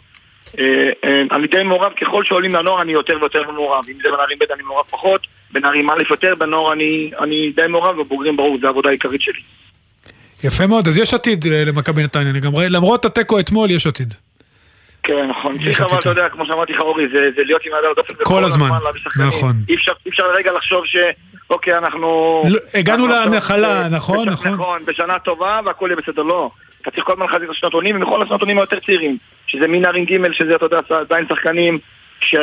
אה, אה, אני די מעורב, ככל שעולים לנוער אני יותר ויותר מעורב, אם זה בנערים ב' אני מעורב פחות, בנערים א' יותר, בנוער אני, אני די מעורב, ובוגרים ברור, זו העבודה העיקרית שלי. יפה מאוד, אז יש עתיד אה, למכבי נתניה, למרות התיקו אתמול יש עתיד. כן, נכון. צריך אבל, אתה יותר. יודע, כמו שאמרתי לך, אורי, זה זה להיות עם היד על הדופק. כל הזמן. נכון. אי אפשר- אי אפשר לרגע לחשוב ש... אוקיי, אנחנו... לא, הגענו לנחלה, נכון, נכון. נכון, בשנה טובה והכל יהיה בסדר, לא. אתה צריך כל הזמן לחזק את השנתונים, ומכל השנתונים היותר צעירים. שזה מנערים ג', שזה, אתה יודע, עדיין שחקנים ש...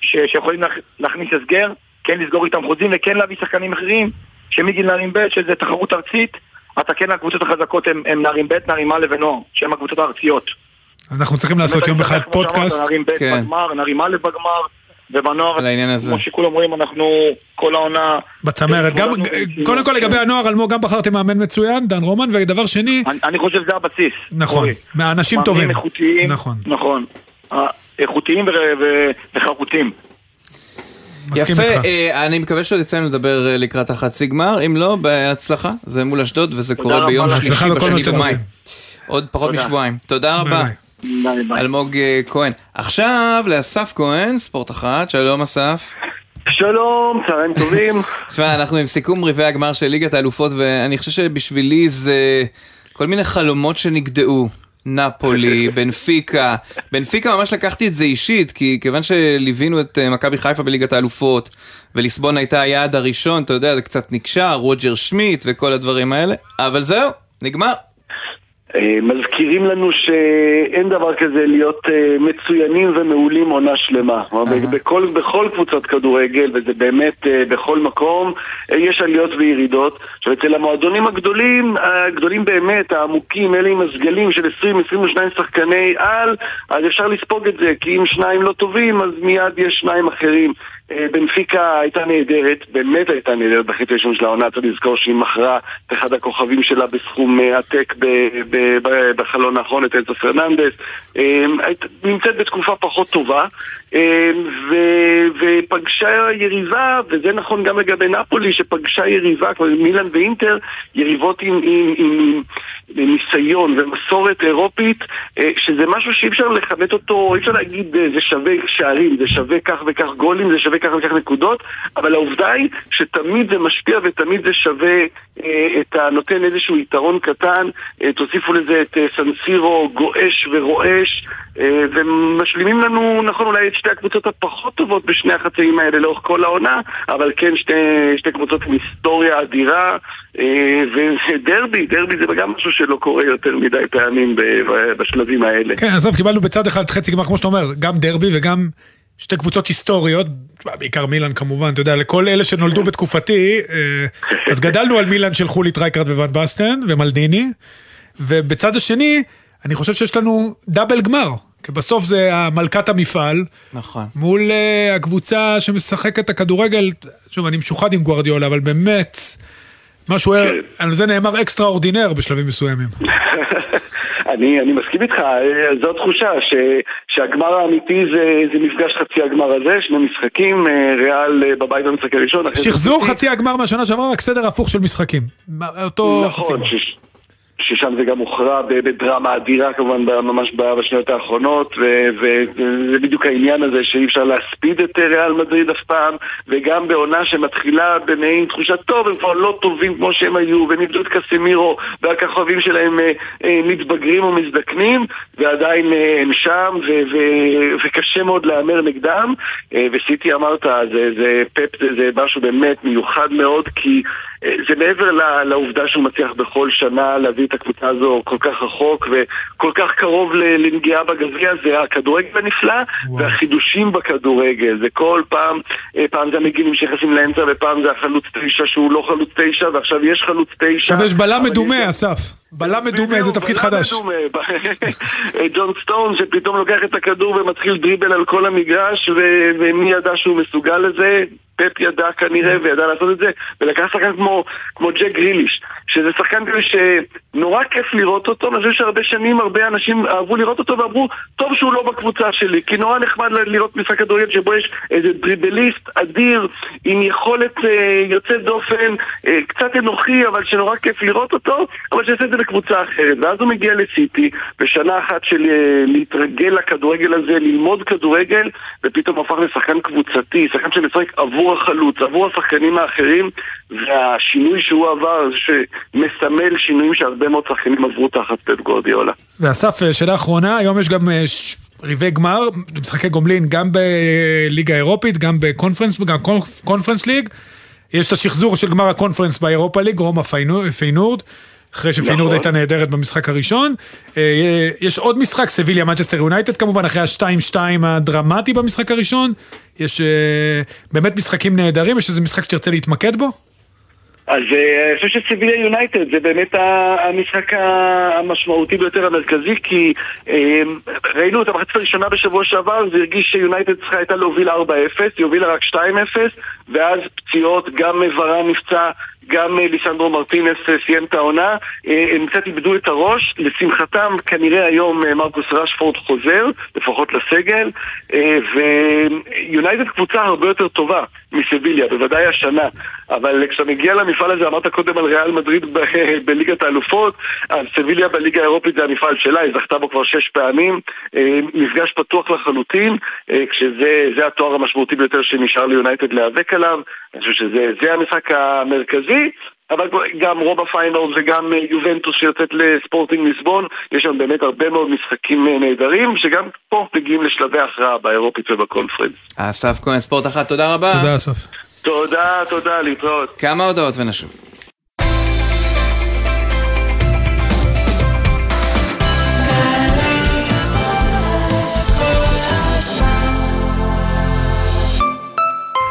ש... שיכולים להכ- להכניס הסגר, כן לסגור איתם חוזים, וכן להביא שחקנים אחרים, שמגיל נערים ב', שזה תחרות ארצית, אתה כן, הקבוצות החזקות הם, הם נערים ב', נערים א' ונוער, שהם הקבוצות הארציות. אנחנו צריכים לעשות יום אחד פודקאסט. נערים ב' כן. בגמר, נערים א' בגמר, ובנוער. כמו שכולם רואים, אנחנו כל העונה... בצמרת, גם, קודם כל לגבי הנוער, אלמוג, גם בחרתם מאמן מצוין, דן רומן, ודבר שני, אני, אני חושב שזה הבסיס. נכון. מהאנשים מאמנים טובים. איכותיים, נכון. נכון. אה, איכותיים וחרוצים. יפה. אה, אני מקווה שעוד יצא לנו לדבר אה, לקראת החצי גמר, אם לא, בהצלחה, זה מול אשדוד וזה קורה ביום. שלישי בשני במאי. עוד פחות. משבועיים. תודה רבה. אלמוג אה, כהן. עכשיו לאסף כהן, ספורט אחת, שלום אסף. שלום, צהריים טובים. תשמע, אנחנו עם סיכום רבעי הגמר של ליגת האלופות, ואני חושב שבשבילי זה כל מיני חלומות שנגדעו. נפולי, בנפיקה. בנפיקה ממש לקחתי את זה אישית, כי כיוון שליווינו את אה, מכבי חיפה בליגת האלופות, וליסבון הייתה היעד הראשון, אתה יודע, זה קצת נקשר, רוג'ר שמיט וכל הדברים האלה, אבל זהו, נגמר. אה, מזכירים לנו שאין דבר כזה להיות אה, מצוינים ומעולים עונה שלמה. כלומר, בכל, בכל קבוצות כדורגל, וזה באמת אה, בכל מקום, יש עליות וירידות. עכשיו, אצל המועדונים הגדולים, הגדולים באמת, העמוקים, אלה עם הסגלים של 20-22 שחקני על, אז אפשר לספוג את זה, כי אם שניים לא טובים, אז מיד יש שניים אחרים. אה, בנפיקה הייתה נהדרת, באמת הייתה נהדרת בחצי הראשון של העונה, צריך לזכור שהיא מכרה את אחד הכוכבים שלה בסכום אה, עתק בחלון האחרון, את אלצה פרננדס. אה, נמצאת בתקופה פחות טובה, ופגשה יריבה, וזה נכון גם לגבי נפולי, שפגשה יריבה, כמו מילאן ואינטר, יריבות עם, עם, עם, עם ניסיון ומסורת אירופית, שזה משהו שאי אפשר לכמת אותו, אי אפשר להגיד זה שווה שערים, זה שווה כך וכך גולים, זה שווה כך וכך נקודות, אבל העובדה היא שתמיד זה משפיע ותמיד זה שווה אה, את הנותן איזשהו יתרון קטן, אה, תוסיפו לזה את אה, סנסירו גועש ורועש, אה, ומשלימים לנו, נכון, אולי את שתי הקבוצות הפחות טובות בשני החצאים האלה לאורך כל העונה, אבל כן שתי, שתי קבוצות עם היסטוריה אדירה, אה, ודרבי, דרבי זה גם משהו שלא קורה יותר מדי פעמים בשלבים האלה. כן, עזוב, קיבלנו בצד אחד חצי גמר, כמו שאתה אומר, גם דרבי וגם שתי קבוצות היסטוריות, בעיקר מילאן כמובן, אתה יודע, לכל אלה שנולדו בתקופתי, אה, אז גדלנו על מילאן של חוליט רייקרד וואן בסטן ומלדיני, ובצד השני, אני חושב שיש לנו double גמר, כי בסוף זה מלכת המפעל, נכון. מול uh, הקבוצה שמשחקת את הכדורגל, שוב, אני משוחד עם גוארדיולה, אבל באמת, משהו, כן. על זה נאמר extraordinaire בשלבים מסוימים. אני, אני מסכים איתך, אה, זו תחושה ש, שהגמר האמיתי זה, זה מפגש חצי הגמר הזה, שני משחקים, אה, ריאל בבית במשחק הראשון. שחזור חצי הגמר מהשנה שעברה, רק סדר הפוך של משכים. אותו נכון, חצי גמר. ששם זה גם הוכרע בדרמה אדירה כמובן ממש בשניות האחרונות וזה בדיוק העניין הזה שאי אפשר להספיד את ריאל מדריד אף פעם וגם בעונה שמתחילה במעין תחושת טוב הם כבר לא טובים כמו שהם היו והם איבדו את קסמירו והכוכבים שלהם אה, אה, מתבגרים ומזדקנים ועדיין אה, הם שם וקשה מאוד להמר נגדם. וסיטי אמרת זה, זה פפ זה משהו באמת מיוחד מאוד כי זה מעבר לעובדה שהוא מצליח בכל שנה להביא את הקבוצה הזו כל כך רחוק וכל כך קרוב לנגיעה בגביע, זה הכדורגל הנפלא והחידושים בכדורגל. זה כל פעם, אה, פעם זה המגינים שנכנסים לאמצע ופעם זה החלוץ תשע שהוא לא חלוץ תשע ועכשיו יש חלוץ תשע. עכשיו יש בלם מדומה, אסף. בלם מדומה זה תפקיד חדש. ג'ון סטון שפתאום לוקח את הכדור ומתחיל דריבל על כל המגרש ומי ידע שהוא מסוגל לזה פפ ידע כנראה וידע לעשות את זה, ולקח שחקן כמו, כמו ג'ק גריליש, שזה שחקן כזה שנורא כיף לראות אותו, אני חושב שהרבה שנים הרבה אנשים אהבו לראות אותו ואמרו, טוב שהוא לא בקבוצה שלי, כי נורא נחמד לראות משחק כדורגל שבו יש איזה דריבליסט אדיר, עם יכולת אה, יוצאת דופן, אה, קצת אנוכי, אבל שנורא כיף לראות אותו, אבל שיעשה את זה בקבוצה אחרת. ואז הוא מגיע לסיטי, בשנה אחת של אה, להתרגל לכדורגל הזה, ללמוד כדורגל, ופתאום הפך לשחקן קבוצתי, שחקן שמשחק עבור החלוץ, עבור השחקנים האחרים, והשינוי שהוא עבר, שמסמל שינויים שהרבה מאוד שחקנים עברו תחת פט גורדיאולה. ואסף, אה, שאלה אחרונה, היום יש גם אה, ריבי גמר, משחקי גומלין, גם בליגה האירופית, גם בקונפרנס, גם קונפרנס ליג. יש את השחזור של גמר הקונפרנס באירופה ליג, רומא פיינורד. אחרי שפיינורד נכון. הייתה נהדרת במשחק הראשון. אה, יש עוד משחק, סביליה מנצ'סטר יונייטד כמובן, אחרי ה-2-2 הדרמטי במשחק הראשון. יש אה, באמת משחקים נהדרים, יש איזה משחק שתרצה להתמקד בו? אז אה, אני חושב שסביליה יונייטד זה באמת המשחק המשמעותי ביותר המרכזי כי ראינו את המחצית הראשונה בשבוע שעבר זה הרגיש שיונייטד צריכה הייתה להוביל 4-0, היא הובילה רק 2-0 ואז פציעות, גם ורן נפצע גם אה, ליסנדרו מרטינס אה, סיים את העונה, אה, הם קצת איבדו את הראש, לשמחתם כנראה היום מרקוס רשפורד חוזר, לפחות לסגל, ויונייטד קבוצה הרבה יותר טובה מסביליה, בוודאי השנה, אבל כשאתה מגיע למפעל הזה, אמרת קודם על ריאל מדריד בליגת האלופות, אז סביליה בליגה האירופית זה המפעל שלה, היא זכתה בו כבר שש פעמים, מפגש פתוח לחלוטין, כשזה התואר המשמעותי ביותר שנשאר ליונייטד להיאבק עליו, אני חושב שזה המשחק המרכזי. אבל גם רוב הפיינל וגם אה, יובנטוס שיוצאת לספורטינג ליסבון, יש שם באמת הרבה מאוד משחקים אה, נהדרים, שגם פה מגיעים לשלבי הכרעה באירופית ובקונפרנס. אסף כהן, ספורט אחת, תודה רבה. תודה אסף. תודה, תודה, להתראות. כמה הודעות ונשוב.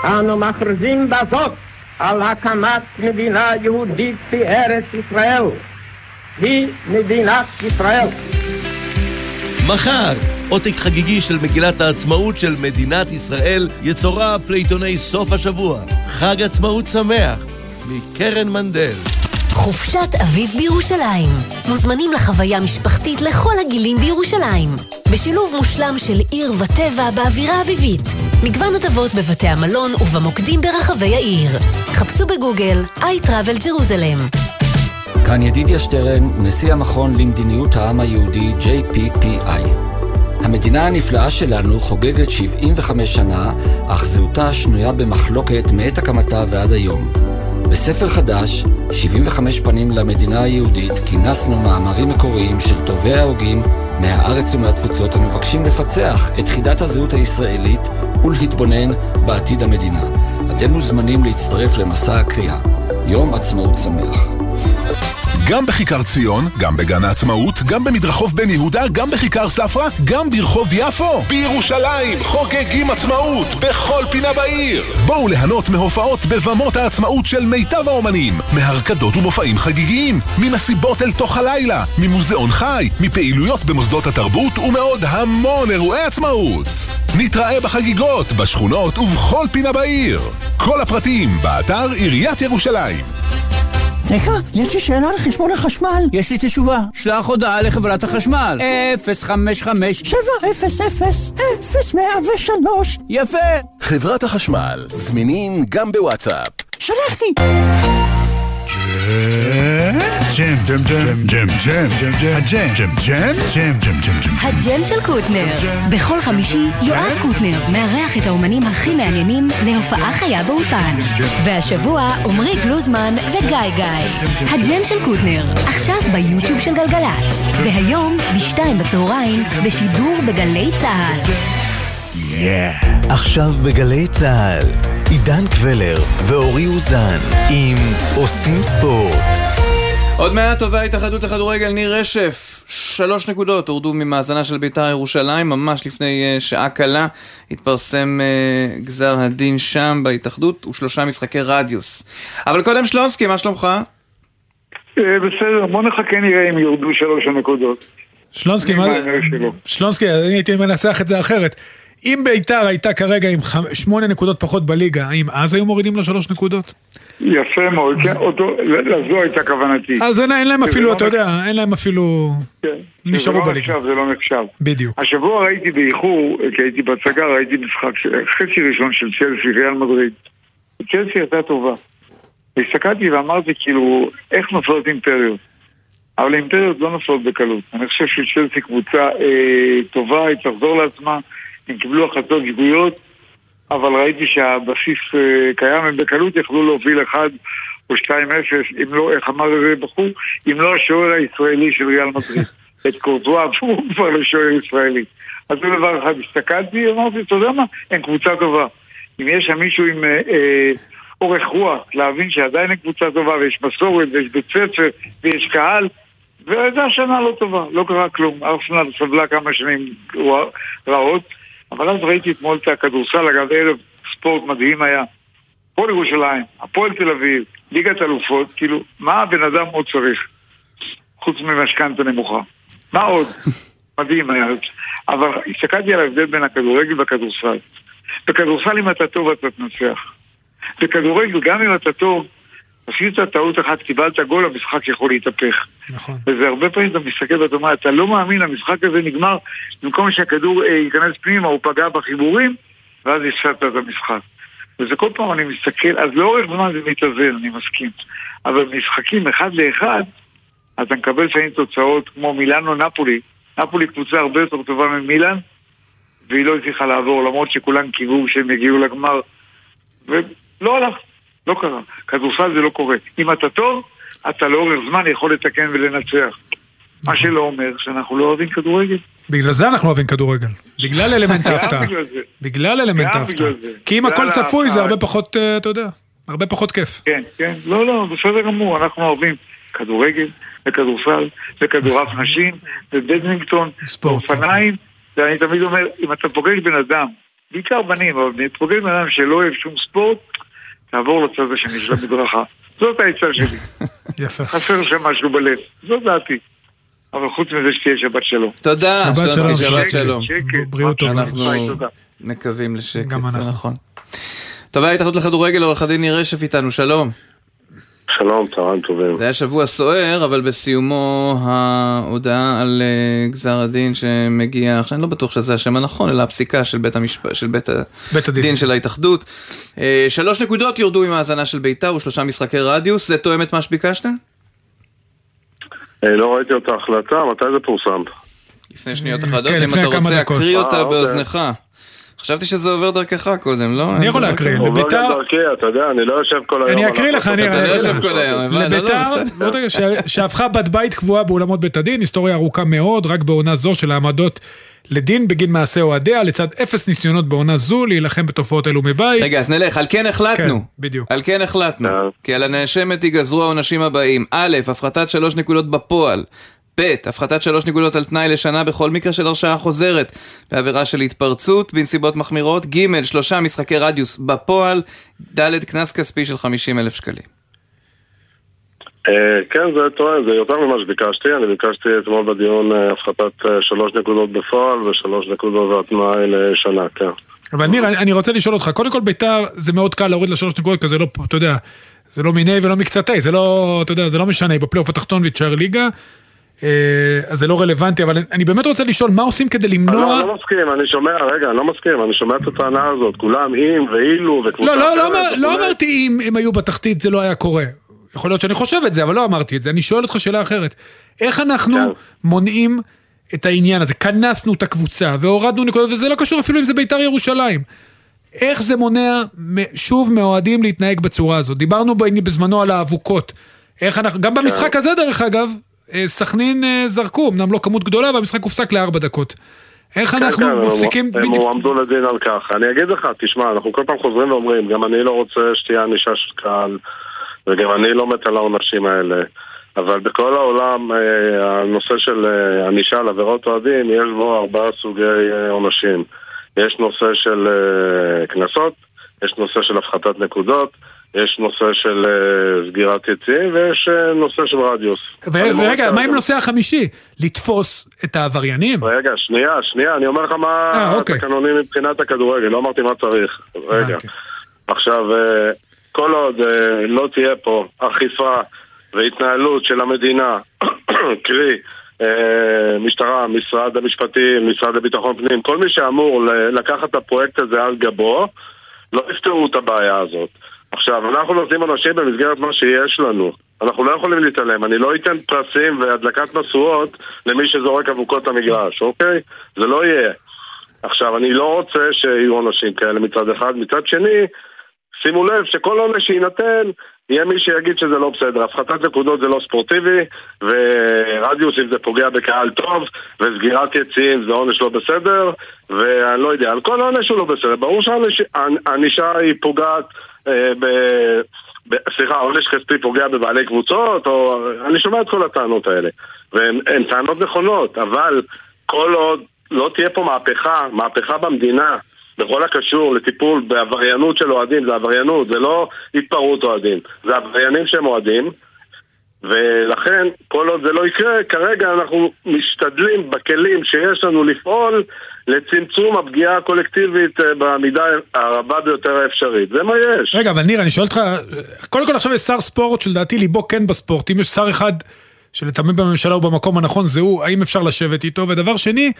אנו מכריזים בזאת על הקמת מדינה יהודית בארץ ישראל. היא מדינת ישראל. מחר, עותק חגיגי של מגילת העצמאות של מדינת ישראל יצורף לעיתוני סוף השבוע. חג עצמאות שמח, מקרן מנדל. חופשת אביב בירושלים. מוזמנים לחוויה משפחתית לכל הגילים בירושלים. בשילוב מושלם של עיר וטבע באווירה אביבית. מגוון הטבות בבתי המלון ובמוקדים ברחבי העיר. חפשו בגוגל iTravel Jerusalem. כאן ידידיה שטרן, נשיא המכון למדיניות העם היהודי JPPI. המדינה הנפלאה שלנו חוגגת 75 שנה, אך זהותה שנויה במחלוקת מעת הקמתה ועד היום. בספר חדש, 75 פנים למדינה היהודית, כינסנו מאמרים מקוריים של טובי ההוגים מהארץ ומהתפוצות המבקשים לפצח את חידת הזהות הישראלית ולהתבונן בעתיד המדינה. אתם מוזמנים להצטרף למסע הקריאה. יום עצמאות שמח. גם בכיכר ציון, גם בגן העצמאות, גם במדרחוב בן יהודה, גם בכיכר ספרא, גם ברחוב יפו. בירושלים חוגגים עצמאות בכל פינה בעיר. בואו ליהנות מהופעות בבמות העצמאות של מיטב האומנים, מהרקדות ומופעים חגיגיים, ממסיבות אל תוך הלילה, ממוזיאון חי, מפעילויות במוסדות התרבות ומעוד המון אירועי עצמאות. נתראה בחגיגות, בשכונות ובכל פינה בעיר. כל הפרטים באתר עיריית ירושלים. סליחה, יש לי שאלה על חשבון החשמל. יש לי תשובה. שלח הודעה לחברת החשמל. 055 700 0103 יפה. חברת החשמל, זמינים גם בוואטסאפ. שלחתי. ג'ם, ג'ם, ג'ם, ג'ם, ג'ם, ג'ם, ג'ם, ג'ם, ג'ם, ג'ם, ג'ם, ג'ם, ג'ם. ג'ם, הג'ם של קוטנר. בכל חמישי, יואב קוטנר מארח את האומנים הכי מעניינים להופעה חיה באולפן. והשבוע, עמרי גלוזמן וגיא גיא. הג'ם של קוטנר, עכשיו ביוטיוב של גלגלצ. והיום, בשתיים בצהריים, בשידור בגלי צה"ל. Yeah. עכשיו בגלי צה"ל, עידן קבלר ואורי אוזן עם עושים ספורט. עוד מעט טובי ההתאחדות לכדורגל ניר רשף, שלוש נקודות הורדו ממאזנה של בית"ר ירושלים, ממש לפני uh, שעה קלה התפרסם uh, גזר הדין שם בהתאחדות ושלושה משחקי רדיוס. אבל קודם שלונסקי, מה שלומך? בסדר, בוא נחכה נראה אם יורדו שלוש הנקודות. שלונסקי, מה... שלונסקי, אני הייתי מנסח את זה אחרת. אם ביתר הייתה כרגע עם שמונה נקודות פחות בליגה, האם אז היו מורידים לו שלוש נקודות? יפה מאוד, כן, אותו, לזו הייתה כוונתי. אז אין, אין להם אפילו, לא אתה יודע, אין להם אפילו... כן. נשארו לא בליגה. נחשב, זה לא נחשב. בדיוק. השבוע ראיתי באיחור, כי הייתי בהצגה, ראיתי משחק, חצי ראשון של צ'לסי, ריאל מדריד. צ'לסי הייתה טובה. הסתכלתי ואמרתי, כאילו, איך נופלות אימפריות? אבל האימפריות לא נופלות בקלות. אני חושב שצ'לסי קבוצה אה, טובה, היא תחזור לעצמה. הם קיבלו החלטות שגויות, אבל ראיתי שהבסיס uh, קיים, הם בקלות יכלו להוביל 1 או 2-0, אם לא, איך אמר איזה בחור, אם לא השוער הישראלי של ריאל מדריד. את קורטואה, והוא כבר לשוער ישראלי. אז זה דבר אחד, הסתכלתי, אמרתי, אתה יודע מה, הם קבוצה טובה. אם יש שם מישהו עם אה, אה, אורך רוח, להבין שעדיין הם קבוצה טובה, ויש מסורת, ויש בית ספר, ויש קהל, וזו השנה לא טובה, לא קרה כלום. ארסנל סבלה כמה שנים רעות. אבל אז ראיתי אתמול את הכדורסל, אגב ערב ספורט מדהים היה. הפועל ירושלים, הפועל תל אביב, ליגת אלופות, כאילו, מה הבן אדם עוד צריך? חוץ ממשכנתה נמוכה. מה עוד? מדהים היה. אבל הסתכלתי על ההבדל בין הכדורגל והכדורסל. בכדורסל אם אתה טוב אתה תנצח. בכדורגל גם אם אתה טוב, עשית טעות אחת, קיבלת גול, המשחק יכול להתהפך. נכון. וזה הרבה פעמים אתה מסתכל ואתה אומר, אתה לא מאמין, המשחק הזה נגמר, במקום שהכדור אה, ייכנס פנימה, הוא פגע בחיבורים, ואז הפסדת את המשחק. וזה כל פעם אני מסתכל, אז לאורך זמן זה מתאזן, אני מסכים. אבל במשחקים אחד לאחד, אתה מקבל לפעמים תוצאות כמו מילאנו נפולי. נפולי קבוצה הרבה יותר טובה ממילאן, והיא לא הצליחה לעבור, למרות שכולם קיוו שהם יגיעו לגמר. ולא הלך, לא קרה. כדורסל זה לא קורה. אם אתה טוב, אתה לאורך זמן יכול לתקן ולנצח. מה שלא אומר שאנחנו לא אוהבים כדורגל. בגלל זה אנחנו אוהבים כדורגל. בגלל אלמנט ההפתעה. בגלל אלמנט ההפתעה. כי אם הכל צפוי זה. הרבה פחות, אה, אתה יודע, הרבה פחות כיף. כן, כן, לא, לא, בסדר גמור, אנחנו אוהבים כדורגל, וכדורסל, וכדורעף נשים, ובדמינגטון, ואופניים, ואני תמיד אומר, אם אתה פוגש בן אדם, בעיקר בנים, אבל אם אתה פוגש בן אדם שלא אוהב שום ספורט, תעבור לצד השני של המדרכה. זאת העצה שלי. יפה. חסר שם משהו בלב, זאת דעתי. אבל חוץ מזה שתהיה שבת שלום. תודה, שבת שלום, שלום, שבת שלום. שקט. בריאות טובה. אנחנו. מקווים לשקט, גם זה. נכון. טוב, ההתאחדות לכדורגל, עורך הדין ניר רשף איתנו, שלום. שלום, צהריים טובים. זה היה שבוע סוער, אבל בסיומו ההודעה על אה, גזר הדין שמגיע, עכשיו אני לא בטוח שזה השם הנכון, אלא הפסיקה של בית, המשפ... של בית, בית הדין. הדין של ההתאחדות. אה, שלוש נקודות יורדו עם ההאזנה של ביתר ושלושה משחקי רדיוס, זה תואם את מה שביקשת? אה, לא ראיתי את ההחלטה, מתי זה פורסם? לפני שניות אחדות, כן, אם אתה רוצה. אקריא אה, אותה אוקיי. חשבתי שזה עובר דרכך קודם, לא? אני יכול להקריא. דבר עובר לביתר- גם דרכי, אתה יודע, אני לא יושב כל היום. אני אקריא לך, אני לא אקריא יושב לך. כל היום, הבנתי, לא, לא, לביתר, שהפכה בת בית קבועה באולמות בית הדין, היסטוריה ארוכה מאוד, רק בעונה זו של העמדות לדין בגין מעשה אוהדיה, לצד אפס ניסיונות בעונה זו להילחם בתופעות אלו מבית. רגע, אז נלך, על כן החלטנו. כן, בדיוק. על כן החלטנו. כן. כי על הנאשמת ייגזרו העונשים הבאים. א', הפחתת שלוש נקודות בפועל. ב', הפחתת שלוש נקודות על תנאי לשנה בכל מקרה של הרשעה חוזרת בעבירה של התפרצות בנסיבות מחמירות. ג', שלושה משחקי רדיוס בפועל. ד', קנס כספי של 50 אלף שקלים. אה, כן, זה טוען, זה יותר ממה שביקשתי. אני ביקשתי אתמול בדיון אה, הפחתת אה, שלוש נקודות בפועל ושלוש נקודות על תנאי לשנה, כן. אבל ניר, אני, אני רוצה לשאול אותך, קודם כל ביתר זה מאוד קל להוריד לשלוש נקודות, כי זה לא, אתה יודע, זה לא מיני ולא מקצתי, זה לא, אתה יודע, זה לא משנה, בפלייאוף התחתון והיא ליגה, אז זה לא רלוונטי, אבל אני באמת רוצה לשאול, מה עושים כדי אני למנוע... לא, לא מסכים, אני שומע, רגע, אני לא מסכים, אני שומע את הטענה הזאת, כולם אם ואילו וקבוצה לא, לא, לא, לא. אמרתי אם הם היו בתחתית זה לא היה קורה. יכול להיות שאני חושב את זה, אבל לא אמרתי את זה. אני שואל אותך שאלה אחרת. איך אנחנו כן. מונעים את העניין הזה? כנסנו את הקבוצה והורדנו נקודות, וזה לא קשור אפילו אם זה בית"ר ירושלים. איך זה מונע שוב מאוהדים להתנהג בצורה הזאת? דיברנו בזמנו על האבוקות. איך אנחנו, גם כן. במשחק הזה דרך אגב, אה, סכנין אה, זרקו, אמנם לא כמות גדולה, והמשחק הופסק לארבע דקות. איך כן, אנחנו כן, הם- מפסיקים הם בדיוק... הועמדו לדין על כך. אני אגיד לך, תשמע, אנחנו כל פעם חוזרים ואומרים, גם אני לא רוצה שתהיה ענישה של קהל, וגם אני לא מת על העונשים האלה. אבל בכל העולם, אה, הנושא של אה, ענישה על עבירות אוהדים, יש בו ארבעה סוגי אה, עונשים. יש נושא של אה, קנסות, יש נושא של הפחתת נקודות, יש נושא של אה, סגירת יציאים, ויש אה, נושא של רדיוס. ורגע, רוצה- מה עם נושא החמישי? לתפוס את העבריינים? רגע, שנייה, שנייה, אני אומר לך מה אה, אוקיי. התקנונים מבחינת הכדורגל, לא אמרתי מה צריך. רגע. הבנתי. עכשיו, כל עוד לא תהיה פה אכיפה והתנהלות של המדינה, קרי, משטרה, משרד המשפטים, משרד לביטחון פנים, כל מי שאמור לקחת את הפרויקט הזה על גבו, לא יפתרו את הבעיה הזאת. עכשיו, אנחנו נותנים אנשים במסגרת מה שיש לנו. אנחנו לא יכולים להתעלם. אני לא אתן פרסים והדלקת משואות למי שזורק אבוקות למגרש, אוקיי? זה לא יהיה. עכשיו, אני לא רוצה שיהיו עונשים כאלה מצד אחד. מצד שני, שימו לב שכל עונש שיינתן, יהיה מי שיגיד שזה לא בסדר. הפחתת נקודות זה לא ספורטיבי, ורדיוס אם זה פוגע בקהל טוב, וסגירת יציאים זה עונש לא בסדר, ואני לא יודע, על כל עונש הוא לא בסדר. ברור שהענישה היא פוגעת. סליחה, עונש כספי פוגע בבעלי קבוצות, או... אני שומע את כל הטענות האלה, והן הן טענות נכונות, אבל כל עוד לא תהיה פה מהפכה, מהפכה במדינה, בכל הקשור לטיפול בעבריינות של אוהדים, זה עבריינות, זה לא התפרעות אוהדים, זה עבריינים שהם אוהדים, ולכן, כל עוד זה לא יקרה, כרגע אנחנו משתדלים בכלים שיש לנו לפעול לצמצום הפגיעה הקולקטיבית אה, במידה הרבה ביותר האפשרית. זה מה יש. רגע, אבל ניר, אני שואל אותך, קודם כל עכשיו יש שר ספורט שלדעתי ליבו כן בספורט, אם יש שר אחד שלטעמי בממשלה הוא במקום הנכון, זה הוא, האם אפשר לשבת איתו? ודבר שני,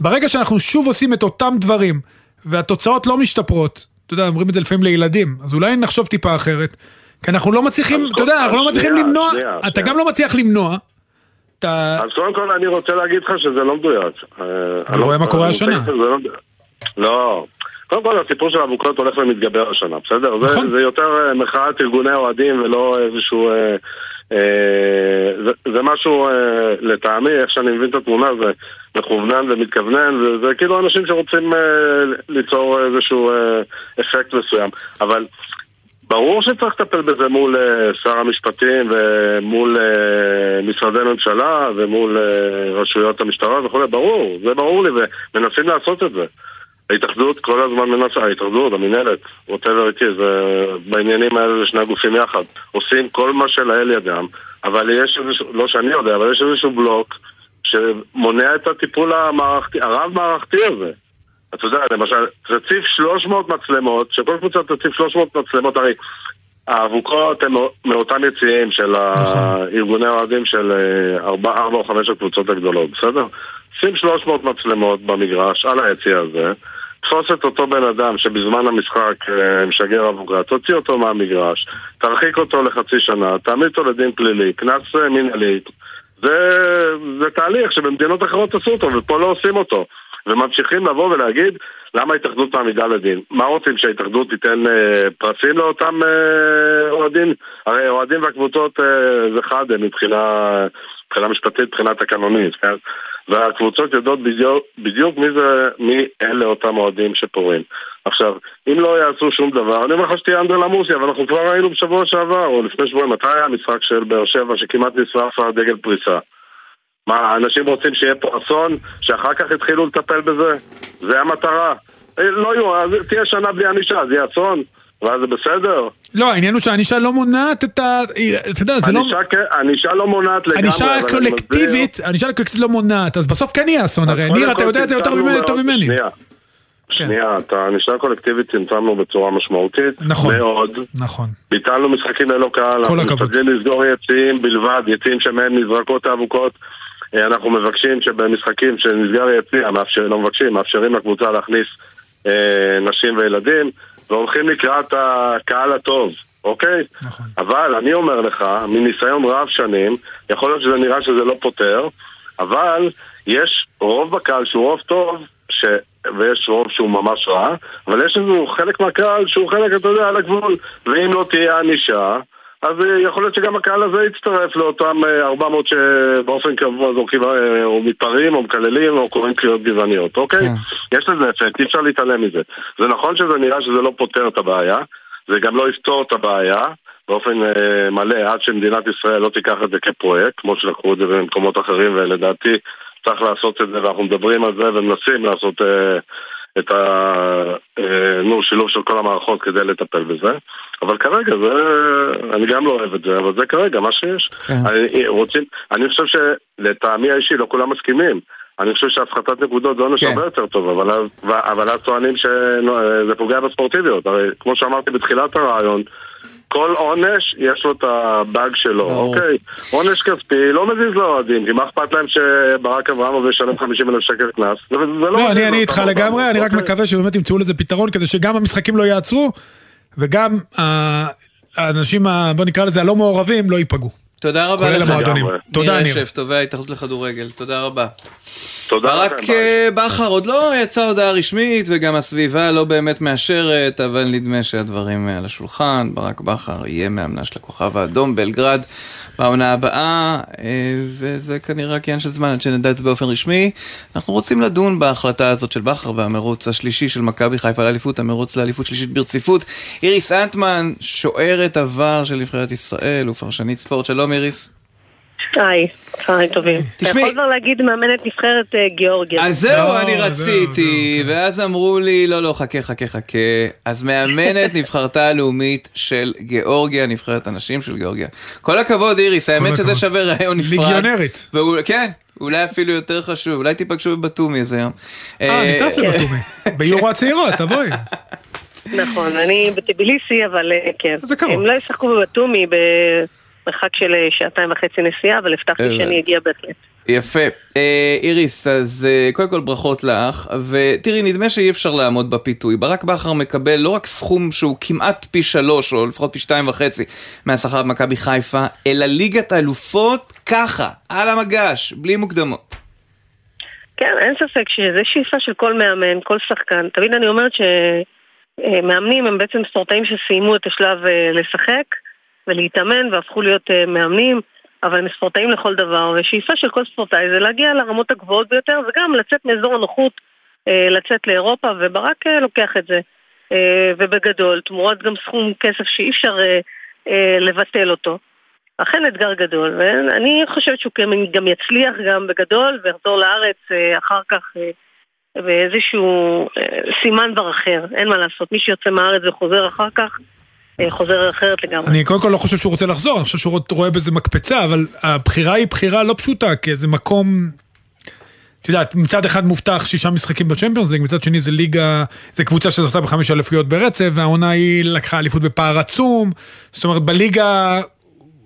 ברגע שאנחנו שוב עושים את אותם דברים, והתוצאות לא משתפרות, אתה יודע, אומרים את זה לפעמים לילדים, אז אולי נחשוב טיפה אחרת, כי אנחנו לא מצליחים, אתה יודע, אנחנו לא מצליחים למנוע, שנייה, אתה שנייה. גם לא מצליח למנוע. אתה... אז קודם כל אני רוצה להגיד לך שזה לא מדויק. אה, אני רואה מה קורה אני השנה. לא. לא. קודם כל הסיפור של האבוקות הולך ומתגבר השנה, בסדר? זה, נכון. זה יותר אה, מחאת ארגוני אוהדים ולא איזשהו... אה, אה, זה, זה משהו, אה, לטעמי, איך שאני מבין את התמונה, זה מכוונן ומתכוונן, וזה כאילו אנשים שרוצים אה, ליצור איזשהו אה, אפקט מסוים. אבל ברור שצריך לטפל בזה מול אה, שר המשפטים ומול אה, משרדי ממשלה ומול אה, רשויות המשטרה וכולי, ברור, זה ברור לי, ומנסים לעשות את זה. ההתאחדות כל הזמן מנסה, ההתאחדות, המינהלת, ווטאבר איתי, זה בעניינים האלה זה שני הגופים יחד. עושים כל מה שלאל ידם, אבל יש איזשהו, לא שאני יודע, אבל יש איזשהו בלוק שמונע את הטיפול המערכתי, הרב-מערכתי הזה. אתה יודע, למשל, תציב 300 מצלמות, שכל קבוצה תציב 300 מצלמות, הרי האבוקות הן מאותם יציאים של הארגוני האוהדים של 4 או 5 הקבוצות הגדולות, בסדר? שים 300 מצלמות במגרש, על היציא הזה, תפוס את אותו בן אדם שבזמן המשחק אה, משגר אבוקה, תוציא אותו מהמגרש, תרחיק אותו לחצי שנה, תעמיד אותו לדין פלילי, קנס אה, מנהלי. זה, זה תהליך שבמדינות אחרות עשו אותו, ופה לא עושים אותו. וממשיכים לבוא ולהגיד למה ההתאחדות מעמידה לדין. מה רוצים, שההתאחדות תיתן אה, פרסים לאותם אה, אוהדים? הרי אוהדים והקבוצות אה, זה חד מבחינה, מבחינה משפטית, מבחינה תקנונית, כן? והקבוצות יודעות בדיוק, בדיוק מי זה, מי אלה אותם אוהדים שפורעים. עכשיו, אם לא יעשו שום דבר, אני אומר לך שתהיה אנדרלה מורסי, אבל אנחנו כבר ראינו בשבוע שעבר, או לפני שבועיים, מתי היה המשחק של באר שבע שכמעט נשרף הדגל פריסה? מה, אנשים רוצים שיהיה פה אסון, שאחר כך יתחילו לטפל בזה? זה המטרה. אה, לא יהיו, אז תהיה שנה בלי ענישה, אז יהיה אסון? ואז זה בסדר? לא, העניין הוא שהענישה לא מונעת את ה... אתה יודע, זה לא... ענישה כן- לא מונעת לגמרי, ענישה קולקטיבית, ענישה קולקטיבית לא מונעת, אז בסוף כן יהיה אסון הרי. ניר, כל אתה יודע את זה יותר טוב ממני. כן. שנייה. שנייה, את הענישה הקולקטיבית צמצמנו בצורה משמעותית. נכון. מאוד. נכון. ביטלנו משחקים ללא קהל, אנחנו הכבוד. משתדלים לסגור יציאים בלבד, יציאים שמהם נזרקות האבוקות. אה, אנחנו מבקשים שבמשחקים שנסגר יציע, מאפשר, לא מבקשים, מאפשרים לקבוצה להכניס אה, נשים וילדים, והולכים לקראת הקהל הטוב, אוקיי? נכון. אבל אני אומר לך, מניסיון רב שנים, יכול להיות שזה נראה שזה לא פותר, אבל יש רוב בקהל שהוא רוב טוב, ש... ויש רוב שהוא ממש רע, אבל יש לנו חלק מהקהל שהוא חלק, אתה יודע, על הגבול, ואם לא תהיה ענישה, אז אה, יכול להיות שגם הקהל הזה יצטרף לאותם אה, 400 שבאופן קבוע זורקים אה, או מתפרעים או מקללים או קוראים קריאות גזעניות, אוקיי? יש לזה אפקט, אי אפשר להתעלם מזה. זה נכון שזה נראה שזה לא פותר את הבעיה, זה גם לא יפתור את הבעיה באופן אה, מלא עד שמדינת ישראל לא תיקח את זה כפרויקט, כמו שלקחו את זה במקומות אחרים, ולדעתי צריך לעשות את זה, ואנחנו מדברים על זה ומנסים לעשות אה, את ה... אה, נו, שילוב של כל המערכות כדי לטפל בזה. אבל כרגע זה... אני גם לא אוהב את זה, אבל זה כרגע מה שיש. כן. אני, רוצים, אני חושב שלטעמי האישי לא כולם מסכימים. אני חושב שהפחתת נקודות זה עונש כן. הרבה יותר טוב, אבל, אבל אז טוענים שזה פוגע בספורטיביות. הרי כמו שאמרתי בתחילת הרעיון, כל עונש יש לו את הבאג שלו, אוקיי? עונש כספי לא מזיז לאוהדים, כי מה אכפת להם שברק אברמוב ישלם 50 אלף שקל קנס? לא לא, אני אני איתך לגמרי, אני רק אוקיי? מקווה שבאמת ימצאו לזה פתרון כדי שגם המשחקים לא יעצרו, וגם האנשים, בוא נקרא לזה הלא מעורבים, לא ייפגעו. תודה רבה כולל לך. המועדונים. תודה, ניר ניר. אשף, תובע ההתאחדות לכדורגל, תודה רבה. תודה ברק לכם, אה, בכר עוד לא יצאה הודעה רשמית וגם הסביבה לא באמת מאשרת, אבל נדמה שהדברים על השולחן. ברק בכר יהיה מאמנה של הכוכב האדום בלגרד בעונה הבאה, אה, וזה כנראה רק עניין של זמן עד שנדע את זה באופן רשמי. אנחנו רוצים לדון בהחלטה הזאת של בכר והמרוץ השלישי של מכבי חיפה לאליפות, המרוץ לאליפות שלישית ברציפות. איריס אנטמן, שוערת עבר של נבחרת ישראל ופרשנית ספורט, שלום איריס. היי, צהריים טובים. אתה תשמעי- יכול כבר להגיד מאמנת נבחרת אה, גיאורגיה. אז זהו, אני רציתי, ואז אמרו לי, לא, לא, חכה, חכה, חכה. אז מאמנת נבחרתה הלאומית של גיאורגיה, נבחרת הנשים של גיאורגיה. כל הכבוד, איריס, האמת שזה. שווה רעיון נפרד. ליגיונרית. כן, אולי אפילו יותר חשוב, אולי תיפגשו בבתומי איזה יום. אה, אני טס לבתומי. ביורו הצעירות, תבואי. נכון, אני בטביליסי, אבל אה, כן. זה קרוב. הם לא ישחקו בבתומי במרחק של אה, שעתיים וחצי נסיעה, אבל הבטחתי. שאני אגיע בהחלט. יפה. אה, איריס, אז אה, קודם כל ברכות לך, ותראי, נדמה שאי אפשר לעמוד בפיתוי. ברק בכר מקבל לא רק סכום שהוא כמעט פי שלוש, או לפחות פי שתיים וחצי מהשכר במכבי חיפה, אלא ליגת האלופות ככה, על המגש, בלי מוקדמות. כן, אין ספק שזה שאיפה של כל מאמן, כל שחקן. תמיד אני אומרת שמאמנים הם בעצם ספורטאים שסיימו את השלב אה, לשחק ולהתאמן והפכו להיות אה, מאמנים, אבל הם ספורטאים לכל דבר, ושאיפה של כל ספורטאי זה להגיע לרמות הגבוהות ביותר וגם לצאת מאזור הנוחות, אה, לצאת לאירופה, וברק אה, לוקח את זה. אה, ובגדול, תמורת גם סכום כסף שאי אפשר אה, אה, לבטל אותו. אכן אתגר גדול, ואני חושבת שהוא גם- גם יצליח גם בגדול ויחזור לארץ אה, אחר כך אה, באיזשהו סימן דבר אחר, אין מה לעשות, מי שיוצא מהארץ וחוזר אחר כך, חוזר אחרת לגמרי. אני קודם כל לא חושב שהוא רוצה לחזור, אני חושב שהוא רואה בזה מקפצה, אבל הבחירה היא בחירה לא פשוטה, כי זה מקום... את יודעת, מצד אחד מובטח שישה משחקים בצ'מפיונס ליג, מצד שני זה ליגה, זה קבוצה שזכתה בחמש אליפויות ברצף, והעונה היא לקחה אליפות בפער עצום, זאת אומרת בליגה,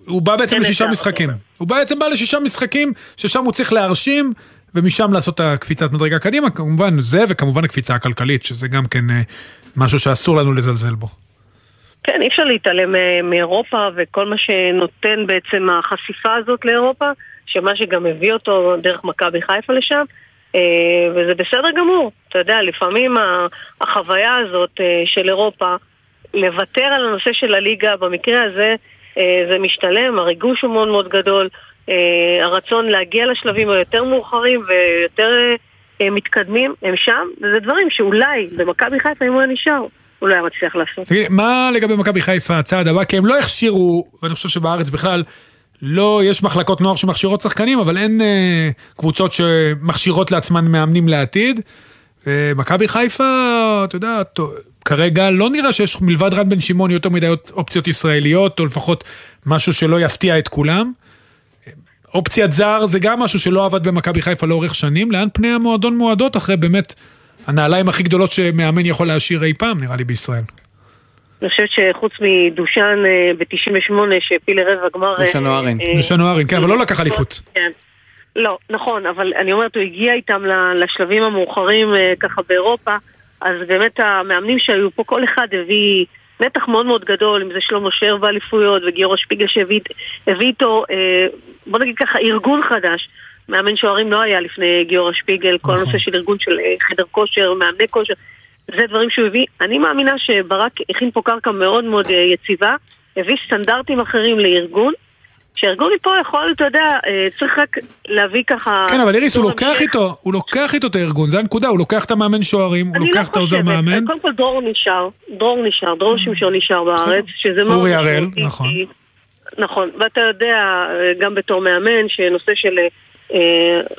הוא בא בעצם אין לשישה. משחקים. הוא בעצם בא לשישה משחקים, ששם הוא צריך להרשים, ומשם לעשות את הקפיצת מדרגה קדימה, כמובן זה, וכמובן הקפיצה הכלכלית, שזה גם כן אה, משהו שאסור לנו לזלזל בו. כן, אי אפשר להתעלם אה, מאירופה וכל מה שנותן בעצם החשיפה הזאת לאירופה, שמה שגם הביא אותו דרך מכבי חיפה לשם, אה, וזה בסדר גמור. אתה יודע, לפעמים החוויה הזאת אה, של אירופה, לוותר על הנושא של הליגה, במקרה הזה זה משתלם, הריגוש הוא מאוד מאוד גדול, הרצון להגיע לשלבים היותר מאוחרים ויותר מתקדמים, הם שם, וזה דברים שאולי במכבי חיפה, אם הוא היה נשאר, הוא לא היה מצליח לעשות. תגיד, מה לגבי מכבי חיפה הצעד הבא? כי הם לא הכשירו, ואני חושב שבארץ בכלל, לא, יש מחלקות נוער שמכשירות שחקנים, אבל אין אה, קבוצות שמכשירות לעצמן מאמנים לעתיד. אה, מכבי חיפה, אתה יודע, כרגע לא נראה שיש מלבד רן בן שמעון יותר מדי אופציות ישראליות, או לפחות משהו שלא יפתיע את כולם. אופציית זר זה גם משהו שלא עבד במכבי חיפה לאורך שנים, לאן פני המועדון מועדות אחרי באמת הנעליים הכי גדולות שמאמן יכול להשאיר אי פעם, נראה לי, בישראל. אני חושבת שחוץ מדושן ב-98 שהפיל לרבע גמר... דושן אה, אוהרין. אה, דושן אוהרין, כן, אבל לא לקח אליפות. כן. לא, נכון, אבל אני אומרת, הוא הגיע איתם לשלבים המאוחרים אה, ככה באירופה, אז באמת המאמנים שהיו פה, כל אחד הביא נתח מאוד מאוד גדול, אם זה שלמה שרף באליפויות וגיורא שפיגל שהביא הביא איתו, אה, בוא נגיד ככה, ארגון חדש. מאמן שוערים לא היה לפני גיורא שפיגל, כל הנושא של ארגון של אה, חדר כושר, מאמני כושר, זה דברים שהוא הביא. אני מאמינה שברק הכין פה קרקע מאוד מאוד אה, יציבה, הביא סטנדרטים אחרים לארגון, שארגון מפה יכול, אתה יודע, אה, צריך רק להביא ככה... כן, אבל איריס, הוא לוקח. איתו, הוא לוקח איתו את הארגון, זה הנקודה, הוא לוקח את המאמן שוערים, הוא אני לוקח לא את העוזר מאמן. קודם כל דרור נשאר, דרור נשאר, דרור שמשון נשאר בארץ, שזה מאוד אורי הראל, נכון. נכון, ואתה יודע, גם בתור מאמן, שנושא של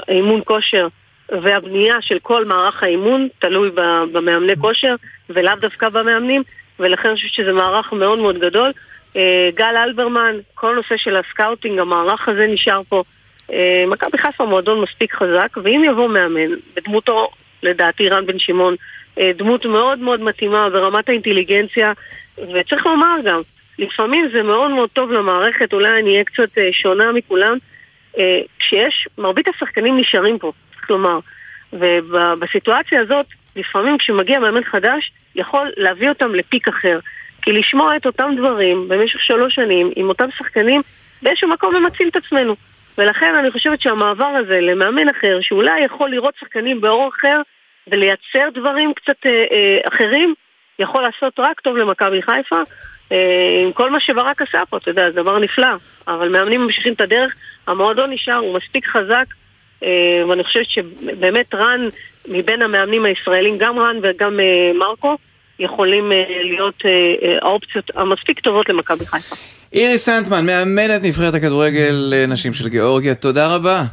אימון כושר והבנייה של כל מערך האימון תלוי במאמני כושר, ולאו דווקא במאמנים, ולכן אני חושבת שזה מערך מאוד מאוד גדול. אה, גל אלברמן, כל נושא של ה scouting, המערך הזה נשאר פה. אה, מכבי חיפה מועדון מספיק חזק, ואם יבוא מאמן, בדמותו, לדעתי, רן בן שמעון, אה, דמות מאוד מאוד מתאימה ברמת האינטליגנציה, וצריך לומר גם, לפעמים זה מאוד מאוד טוב למערכת, אולי אני אהיה קצת אה, שונה מכולם, אה, כשיש, מרבית השחקנים נשארים פה, צריך לומר. ובסיטואציה הזאת, לפעמים כשמגיע מאמן חדש, יכול להביא אותם לפיק אחר. כי לשמוע את אותם דברים במשך שלוש שנים עם אותם שחקנים, באיזשהו מקום הם מציל את עצמנו. ולכן אני חושבת שהמעבר הזה למאמן אחר, שאולי יכול לראות שחקנים באור אחר ולייצר דברים קצת אה, אה, אחרים, יכול לעשות רק טוב למכבי חיפה. אה, עם כל מה שברק עשה פה, אתה יודע, זה דבר נפלא. אבל מאמנים ממשיכים את הדרך, המועדון נשאר, הוא מספיק חזק, אה, ואני חושבת שבאמת רן, מבין המאמנים הישראלים, גם רן וגם אה, מרקו, יכולים להיות האופציות המספיק טובות למכבי חיפה. איריס סנטמן, מאמנת נבחרת הכדורגל נשים של גיאורגיה, תודה רבה.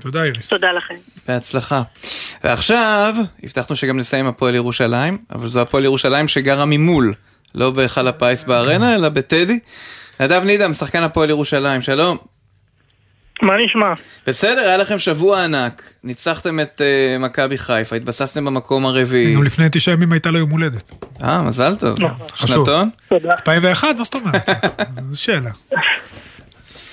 תודה איריס. תודה לכם. בהצלחה. ועכשיו, הבטחנו שגם נסיים הפועל ירושלים, אבל זו הפועל ירושלים שגרה ממול, לא בהיכל הפיס בארנה, אלא בטדי. נדב נידם, שחקן הפועל ירושלים, שלום. מה נשמע? בסדר, היה לכם שבוע ענק, ניצחתם את uh, מכבי חיפה, התבססתם במקום הרביעי. גם לפני תשעה ימים הייתה לו יום הולדת. אה, מזל טוב. חשוב. שנתון? תודה. 2001? מה זאת אומרת? זו שאלה.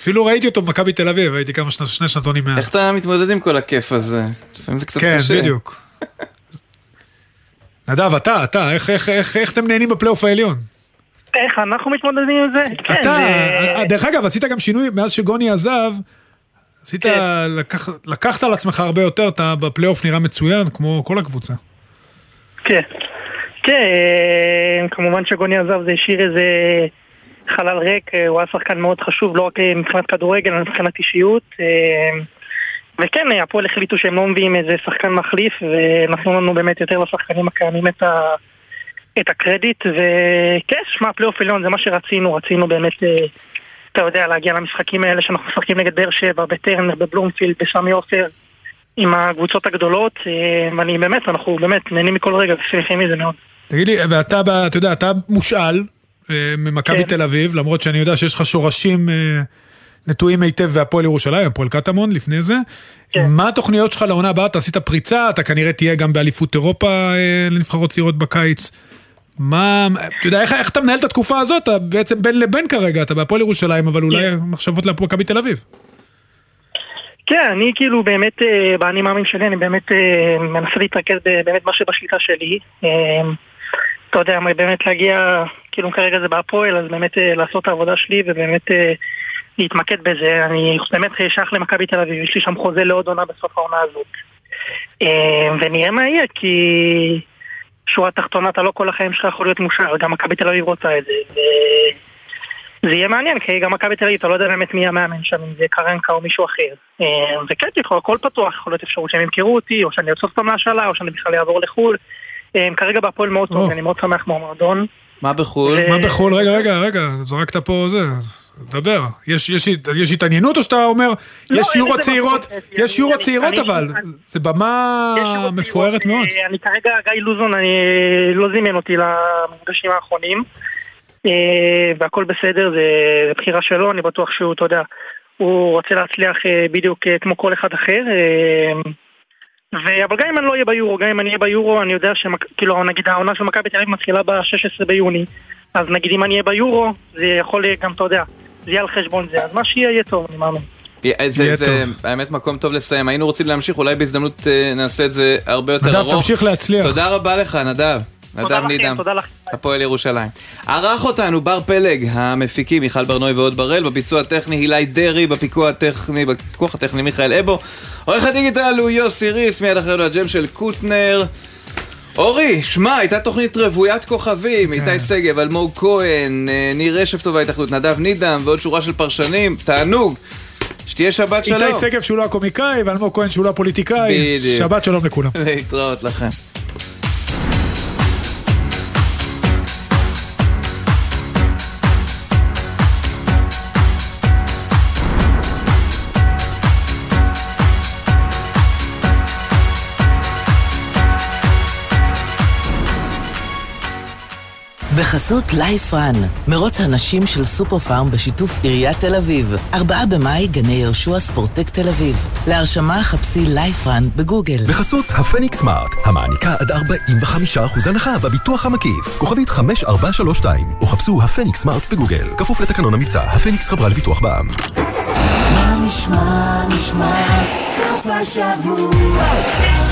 אפילו ראיתי אותו במכבי תל אביב, הייתי כמה שני, שנתונים מאז. איך אתה מתמודד עם כל הכיף הזה? לפעמים זה קצת כן, קשה. בדיוק. נדב, אתה, אתה, איך, איך, איך, איך אתם נהנים בפלייאוף העליון? איך אנחנו מתמודדים עם זה? כן, אתה, זה- דרך אגב, עשית גם שינוי מאז שגוני עזב, עשית, כן. לקח, לקחת על עצמך הרבה יותר, אתה בפלייאוף נראה מצוין, כמו כל הקבוצה. כן. כן, אה, כמובן שגוני עזב זה השאיר איזה חלל ריק, אה, הוא היה שחקן מאוד חשוב, לא רק אה, מבחינת כדורגל, אלא מבחינת אישיות. וכן, אה, הפועל החליטו שהם לא מביאים איזה שחקן מחליף, ונתנו לנו באמת יותר לשחקנים הקיימים את, ה, את הקרדיט. וכן, שמע, פלייאוף עליון זה מה שרצינו, רצינו באמת, אה, אתה יודע, להגיע למשחקים האלה שאנחנו משחקים נגד באר שבע, בטרנר, בבלומפילד, בסמי עופר. עם הקבוצות הגדולות, אה, ואני באמת, אנחנו באמת נהנים מכל רגע ושמחים מזה מאוד. תגיד לי, ואתה, אתה יודע, אתה מושאל ממכבי כן. תל אביב, למרות שאני יודע שיש לך שורשים נטועים היטב בהפועל ירושלים, הפועל קטמון לפני זה. כן. מה התוכניות שלך לעונה הבאה? אתה עשית פריצה, אתה כנראה תהיה גם באליפות אירופה אה, לנבחרות צעירות בקיץ. מה, אתה יודע, איך, איך אתה מנהל את התקופה הזאת? אתה בעצם בין לבין כרגע, אתה בהפועל ירושלים, אבל אולי כן. מחשבות למכבי תל אביב. כן, אני כאילו באמת, אה, באני מאמין שלי, אני באמת אה, מנסה להתרכז באמת מה שבשליטה שלי. אה, אתה יודע, באמת להגיע, כאילו כרגע זה בהפועל, אז באמת אה, לעשות את העבודה שלי ובאמת אה, להתמקד בזה. אני באמת שייך למכבי תל אביב, יש לי שם חוזה לעוד עונה בסוף העונה הזאת. אה, ונראה מה יהיה, כי שורה תחתונה, אתה לא כל החיים שלך יכול להיות מאושר, גם מכבי תל אביב רוצה את זה. ו- זה יהיה מעניין, כי גם מכבי תל אביב, אתה לא יודע באמת מי המאמן שם, אם זה קרנקה או מישהו אחר. אה, וכן, יכול, הכל פתוח, יכול להיות אפשרות שהם ימכרו אותי, או שאני אצוף אותם להשאלה, או שאני בכלל אעבור לחו"ל. אה, כרגע בהפועל מאוד טוב, אני מאוד שמח מהמועדון. מה בחו"ל? מה בחו"ל? רגע, רגע, רגע, זרקת פה זה, דבר. יש, יש, יש התעניינות או שאתה אומר, לא, יש אין יורו לזה צעירות, מקום. יש יורו אני- צעירות אני- אבל, אני- זה במה מפוארת מאוד. אה, אני כרגע, גיא לוזון, אני לא זימן אותי למפגשים האחרונים, אה, והכל בסדר, זה זה בחירה שלו, אני בטוח שהוא, אתה יודע, הוא רוצה להצליח אה, בדיוק אה, כמו כל אחד אחר. ו- אבל גם אם אני לא אהיה ביורו, גם אם אני אהיה ביורו, אני יודע שכאילו, נגיד העונה של מכבי תל אביב מתחילה ב-16 ביוני, אז נגיד אם אני אהיה ביורו, זה יכול גם, אתה יודע, זה יהיה על חשבון זה, אז מה שיהיה יהיה טוב, אני מאמין. זה, יהיה זה טוב. האמת מקום טוב לסיים, היינו רוצים להמשיך, אולי בהזדמנות אה, נעשה את זה הרבה יותר נדב, ארוך. תמשיך להצליח. תודה רבה לך, נדב. נדב נידם. הפועל ירושלים. ערך אותנו בר פלג, המפיקים מיכל ברנוי ועוד בראל, בביצוע הטכני הילי דרעי, בפיקוח הטכני, בפיקוח הטכני מיכאל אבו. עורך הדיגיטל הוא יוסי ריס, מיד אחרינו הג'ם של קוטנר. אורי, שמע, הייתה תוכנית רוויית כוכבים, איתי שגב, אלמוג כהן, אה, ניר רשף טובה התאחדות, נדב נידם ועוד שורה של פרשנים, תענוג. שתהיה שבת שלום. איתי שגב שהוא לא הקומיקאי, ואלמוג כהן שהוא לא הפוליטיקאי. בדיוק. שבת שלום לכולם. להתראות לכם. בחסות לייפרן, מרוץ הנשים של סופר פארם בשיתוף עיריית תל אביב. ארבעה במאי, גני יהושע ספורטק תל אביב. להרשמה חפשי לייפרן בגוגל. בחסות הפניקס סמארט, המעניקה עד 45% הנחה בביטוח המקיף. כוכבית 5432, או חפשו הפניקס סמארט בגוגל. כפוף לתקנון המבצע, הפניקס חברה לביטוח בע"מ. מה נשמע, נשמע, סוף השבוע,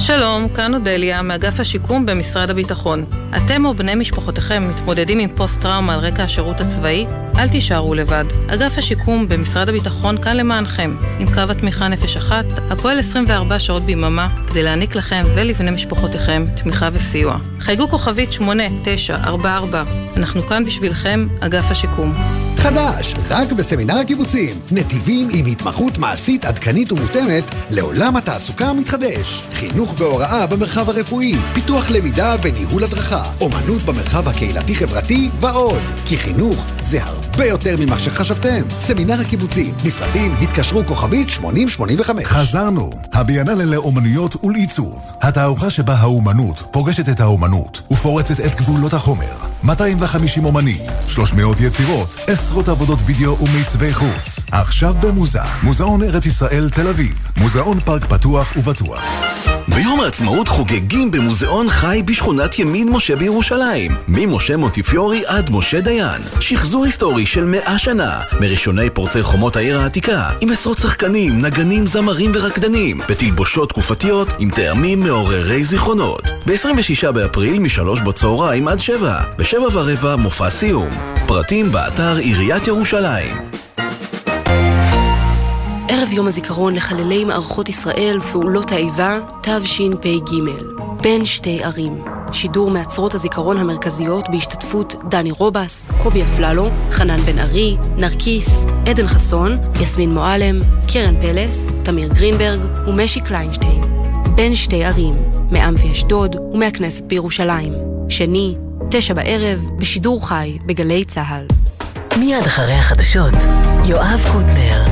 שלום, כאן אודליה, מאגף השיקום במשרד הביטחון. אתם או בני משפחותיכם מתמודדים עם פוסט-טראומה על רקע השירות הצבאי? אל תישארו לבד. אגף השיקום במשרד הביטחון כאן למענכם, עם קו התמיכה נפש אחת, הפועל 24 שעות ביממה, כדי להעניק לכם ולבני משפחותיכם תמיכה וסיוע. חייגו כוכבית 8944, אנחנו כאן בשבילכם, אגף השיקום. חדש, רק בסמינר הקיבוצים. נתיבים עם התמחות מעשית עדכנית ומותאמת לעולם התעסוקה המתחדש. חינוך חינוך והוראה במרחב הרפואי, פיתוח למידה וניהול הדרכה, אומנות במרחב הקהילתי-חברתי ועוד. כי חינוך זה הרבה יותר ממה שחשבתם. סמינר הקיבוצים, נפרדים, התקשרו כוכבית 8085. חזרנו, הביאנלה לאומנויות ולעיצוב. התערוכה שבה האומנות פוגשת את האומנות ופורצת את גבולות החומר. 250 אומנים, 300 יצירות, עשרות עבודות וידאו ומעצבי חוץ. עכשיו במוזה, מוזיאון ארץ ישראל תל אביב, מוזיאון פארק פתוח ובטוח. ביום העצמאות חוגגים במוזיאון חי בשכונת ימין משה בירושלים. ממשה מונטיפיורי עד משה דיין. שחזור היסטורי של מאה שנה. מראשוני פורצי חומות העיר העתיקה. עם עשרות שחקנים, נגנים, זמרים ורקדנים. בתלבושות תקופתיות עם טעמים מעוררי זיכרונות. ב-26 באפריל משלוש בצהריים עד שבע. ורבע מופע סיום. פרטים באתר עיריית ירושלים. ערב יום הזיכרון לחללי מערכות ישראל ופעולות האיבה, תשפ"ג. בין שתי ערים. שידור מעצרות הזיכרון המרכזיות בהשתתפות דני רובס, קובי אפללו, חנן בן ארי, נרקיס, עדן חסון, יסמין מועלם, קרן פלס, תמיר גרינברג ומשי קליינשטיין. בין שתי ערים, מעם ואשדוד ומהכנסת בירושלים. שני, תשע בערב, בשידור חי בגלי צה"ל. מיד אחרי החדשות, יואב קוטנר.